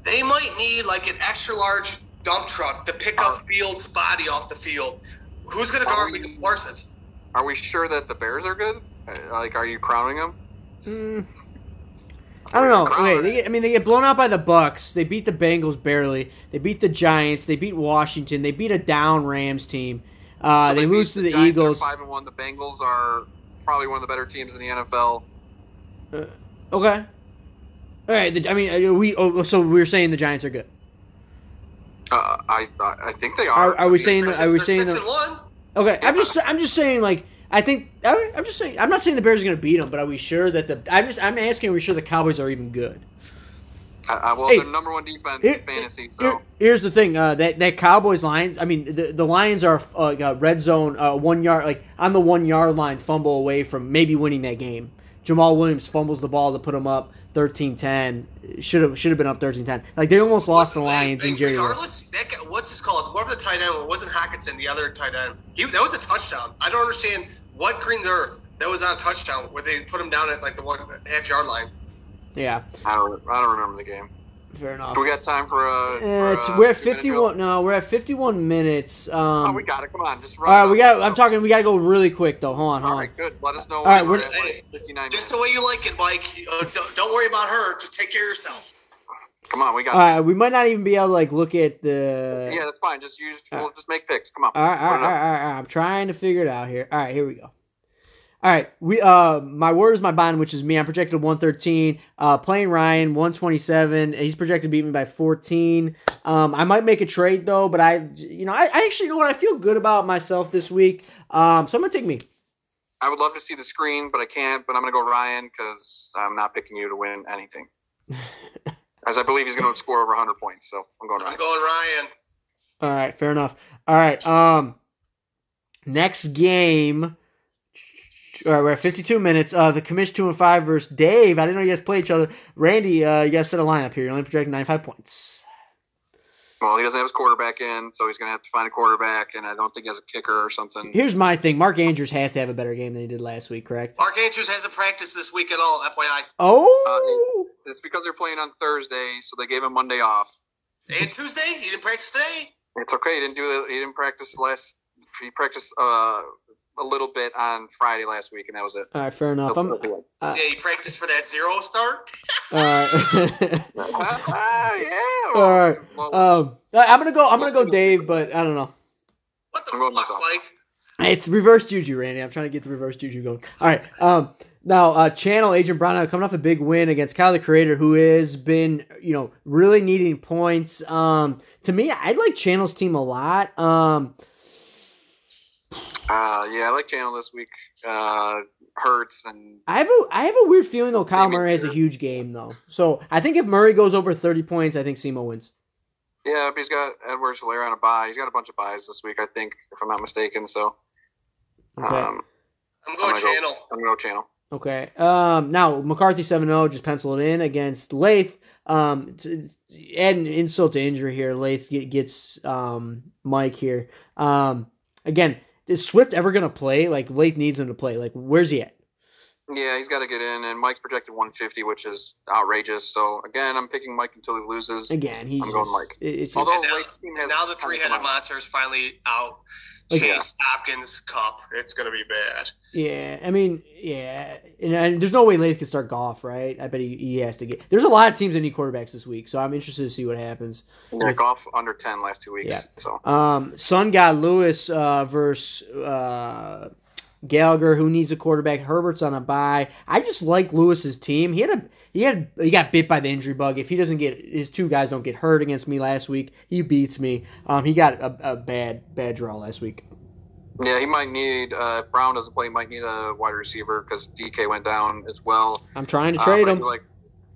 They might need like an extra large dump truck to pick up Fields' body off the field. Who's gonna Are guard we- Micah Parsons? Are we sure that the Bears are good? Like, are you crowning them? Mm, I don't know. Okay, they get, I mean, they get blown out by the Bucs. They beat the Bengals barely. They beat the Giants. They beat Washington. They beat a down Rams team. Uh, they, lose to the, are Eagles. Five and one. The Bengals are probably one of the better teams in the NFL. Okay. All right. The, I mean, uh, we. Oh, so we're saying the Giants are good. Uh, I I I think they are. Are, are we saying? Are we saying? six one? Okay, I'm just I'm just saying like I think I'm just saying I'm not saying the Bears are going to beat them, but are we sure that the I'm just I'm asking are we sure the Cowboys are even good? I, I, well, Hey, they're number one defense Here- in fantasy. So here- here's the thing uh, that that Cowboys Lions I mean the the Lions are uh, a red zone uh, one yard like on the one yard line fumble away from maybe winning that game. Jamaal Williams fumbles the ball to put them up 13-10. Should have should have been up 13-10. Like they almost lost the Lions Hey, in Jerry. Regardless, that guy, what's his called? Whoever the tight end was, wasn't Hockenson, the other tight end. He, that was a touchdown. I don't understand what green earth that was not a touchdown where they put him down at like the one half yard line. Yeah, I don't I don't remember the game. fair enough. Do we got time for a? Uh, for it's, a we're at 51. No, we're at 51 minutes. Um. Oh, we got it. Come on, just run. All right, we got. I'm talking. We got to go really quick though. Hold on, hold All on. right, good. Let us know. All right, we're- at, like, 59 Just minutes. the way you like it, Mike. Uh, don't, don't worry about her. Just take care of yourself. Come on, we got. All right, we might not even be able to like look at the. Yeah, that's fine. Just use. All We'll just make picks. Come on. All right, all right, Put all it right, up. all right, all right. I'm trying to figure it out here. All right, here we go. All right, we uh, my word is my bond, which is me. I'm projected 113. Uh, playing Ryan 127. He's projected to beat me by 14. Um, I might make a trade though, but I, you know, I, I actually you know what I feel good about myself this week. Um, so I'm gonna take me. I would love to see the screen, but I can't. But I'm going to go Ryan because I'm not picking you to win anything. As I believe he's going to score over 100 points, so I'm going Ryan. I'm going Ryan. All right, fair enough. All right, um, next game. All right, we're at 52 minutes. Uh, the commission two and five versus Dave. I didn't know you guys play each other. Randy, uh, you guys set a lineup here. You're only projecting 95 points. Well, he doesn't have his quarterback in, so he's going to have to find a quarterback, and I don't think he has a kicker or something. Here's my thing. Mark Andrews has to have a better game than he did last week, correct? Mark Andrews hasn't practiced this week at all, FYI. Oh, It's because they're playing on Thursday, so they gave him Monday off. And Tuesday, he didn't practice today. It's okay. He didn't do it. He didn't practice last. He practiced uh, a little bit on Friday last week, and that was it. all right, fair enough. I'm, all Uh, yeah, he practiced for that zero start. right. ah, yeah. all right. Well, Um, I'm gonna go. I'm gonna go Dave, but I don't know. What the I'm going fuck, myself. Mike? It's reverse juju, Randy. I'm trying to get the reverse juju going. All right. Um, now, uh, Channel Agent Brown coming off a big win against Kyle the Creator, who has been, you know, really needing points. Um, to me, I like Channel's team a lot. Um, uh, yeah, I like Channel this week. Uh, Hurts and I have a I have a weird feeling though. Kyle Murray has a huge game though, so I think if Murray goes over 30 points, I think Simo wins. yeah, but he's got Edwards Helaire on a buy. He's got a bunch of buys this week, I think, if I'm not mistaken. So, Okay. um, I'm going I'm gonna go- channel. I'm gonna go Channel. Okay. Um, now McCarthy 7-0, just pencil it in against Lath. Um, t- add insult to injury here. Lath gets um Mike here. Um, again, is Swift ever gonna play? Like Lath needs him to play. Like, where's he at? Yeah, he's got to get in, and Mike's projected 150, which is outrageous. So again, I'm picking Mike until he loses. Again, he's I'm going Mike. It's just, Although now- Lake's team has Now the kind three-headed monster is finally out. Okay. Chase Hopkins Kupp. It's gonna be bad. yeah. I mean, yeah. And, and there's no way Lath can start golf, right? I bet he, he has to get. There's a lot of teams that need quarterbacks this week, so I'm interested to see what happens. Yeah, golf under 10 last two weeks. Yeah. So Um, Sun got Lewis uh, versus uh, Gallagher, who needs a quarterback. Herbert's on a bye. I just like Lewis's team. He had a he had he got bit by the injury bug. If he doesn't get his two guys don't get hurt against me last week, he beats me. Um, he got a, a bad bad draw last week. yeah, he might need uh, if Brown doesn't play, he might need a wide receiver because DK went down as well. I'm trying to Uh, trade I him. do like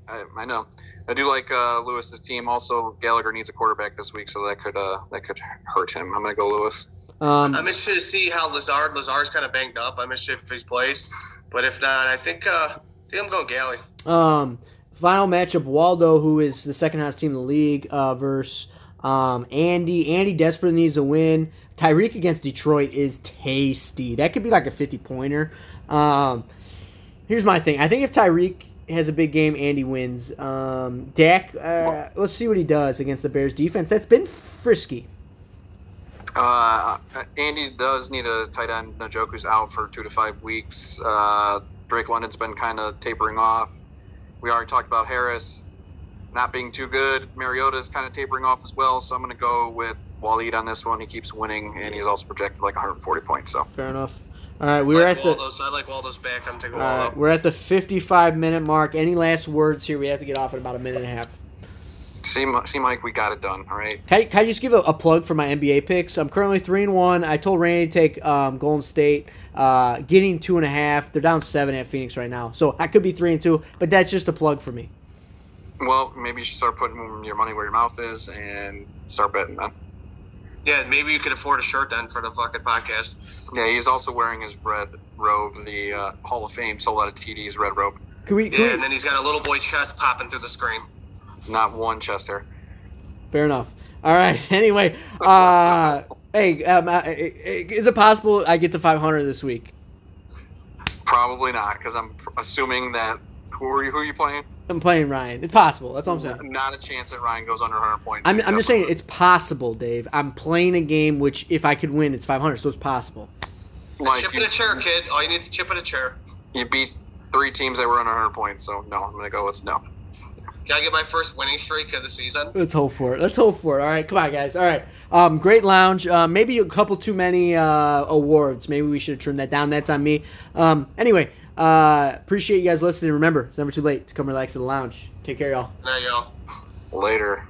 I, I know. I do like uh, Lewis's team. Also, Gallagher needs a quarterback this week, so that could uh, that could hurt him. I'm gonna go Lewis. Um, I'm interested to see how Lazard. Lazard's kind of banged up. I'm interested if he plays, but if not, I think uh, I think I'm going Galley. Um, final matchup: Waldo, who is the second hottest team in the league, uh, versus Um, Andy, Andy desperately needs a win. Tyreek against Detroit is tasty. That could be like a 50 pointer. Um, here's my thing. I think if Tyreek has a big game, Andy wins. Um, Dak, uh, let's see what he does against the Bears defense. That's been frisky. Uh, Andy does need a tight end. Njoku's out for two to five weeks. Uh, Drake London's been kind of tapering off. We already talked about Harris not being too good. Mariota's kind of tapering off as well. So I'm going to go with Waleed on this one. He keeps winning, and he's also projected like 140 points. So fair enough. All right, we're like at the. Waldo's, I like Waldo's back. I'm taking All Waldo. right, we're at the 55 minute mark. Any last words here? We have to get off in about a minute and a half. Seem seem like we got it done. All right. Can I, can I just give a, a plug for my NBA picks? I'm currently three and one. I told Randy to take um, Golden State, uh, getting two and a half. They're down seven at Phoenix right now, so I could be three and two. But that's just a plug for me. Well, maybe you should start putting your money where your mouth is and start betting, man. Yeah, maybe you could afford a shirt then for the fucking podcast. Yeah, he's also wearing his red robe, the uh, Hall of Fame sold out of TD's red robe. Can we? Can Yeah, we- and then he's got a little boy chest popping through the screen. Not one Chester. Fair enough. All right. Anyway, uh, hey, um, uh, is it possible I get to 500 this week? Probably not, because I'm assuming that who are you? Who are you playing? I'm playing Ryan. It's possible. That's all I'm saying. Not a chance that Ryan goes under 100 points. I'm, I'm just saying it's possible, Dave. I'm playing a game which, if I could win, it's 500, so it's possible. like chip in you, a chair, kid. All you need is a chip in a chair. you beat three teams that were under 100 points, so no, I'm gonna go with no. Can I get my first winning streak of the season? Let's hope for it. Let's hope for it. All right, come on, guys. All right, um, great lounge. Uh, maybe a couple too many uh, awards. Maybe we should have trimmed that down. That's on me. Um, anyway, uh, appreciate you guys listening. Remember, it's never too late to come relax to the lounge. Take care, y'all. There you go. Later.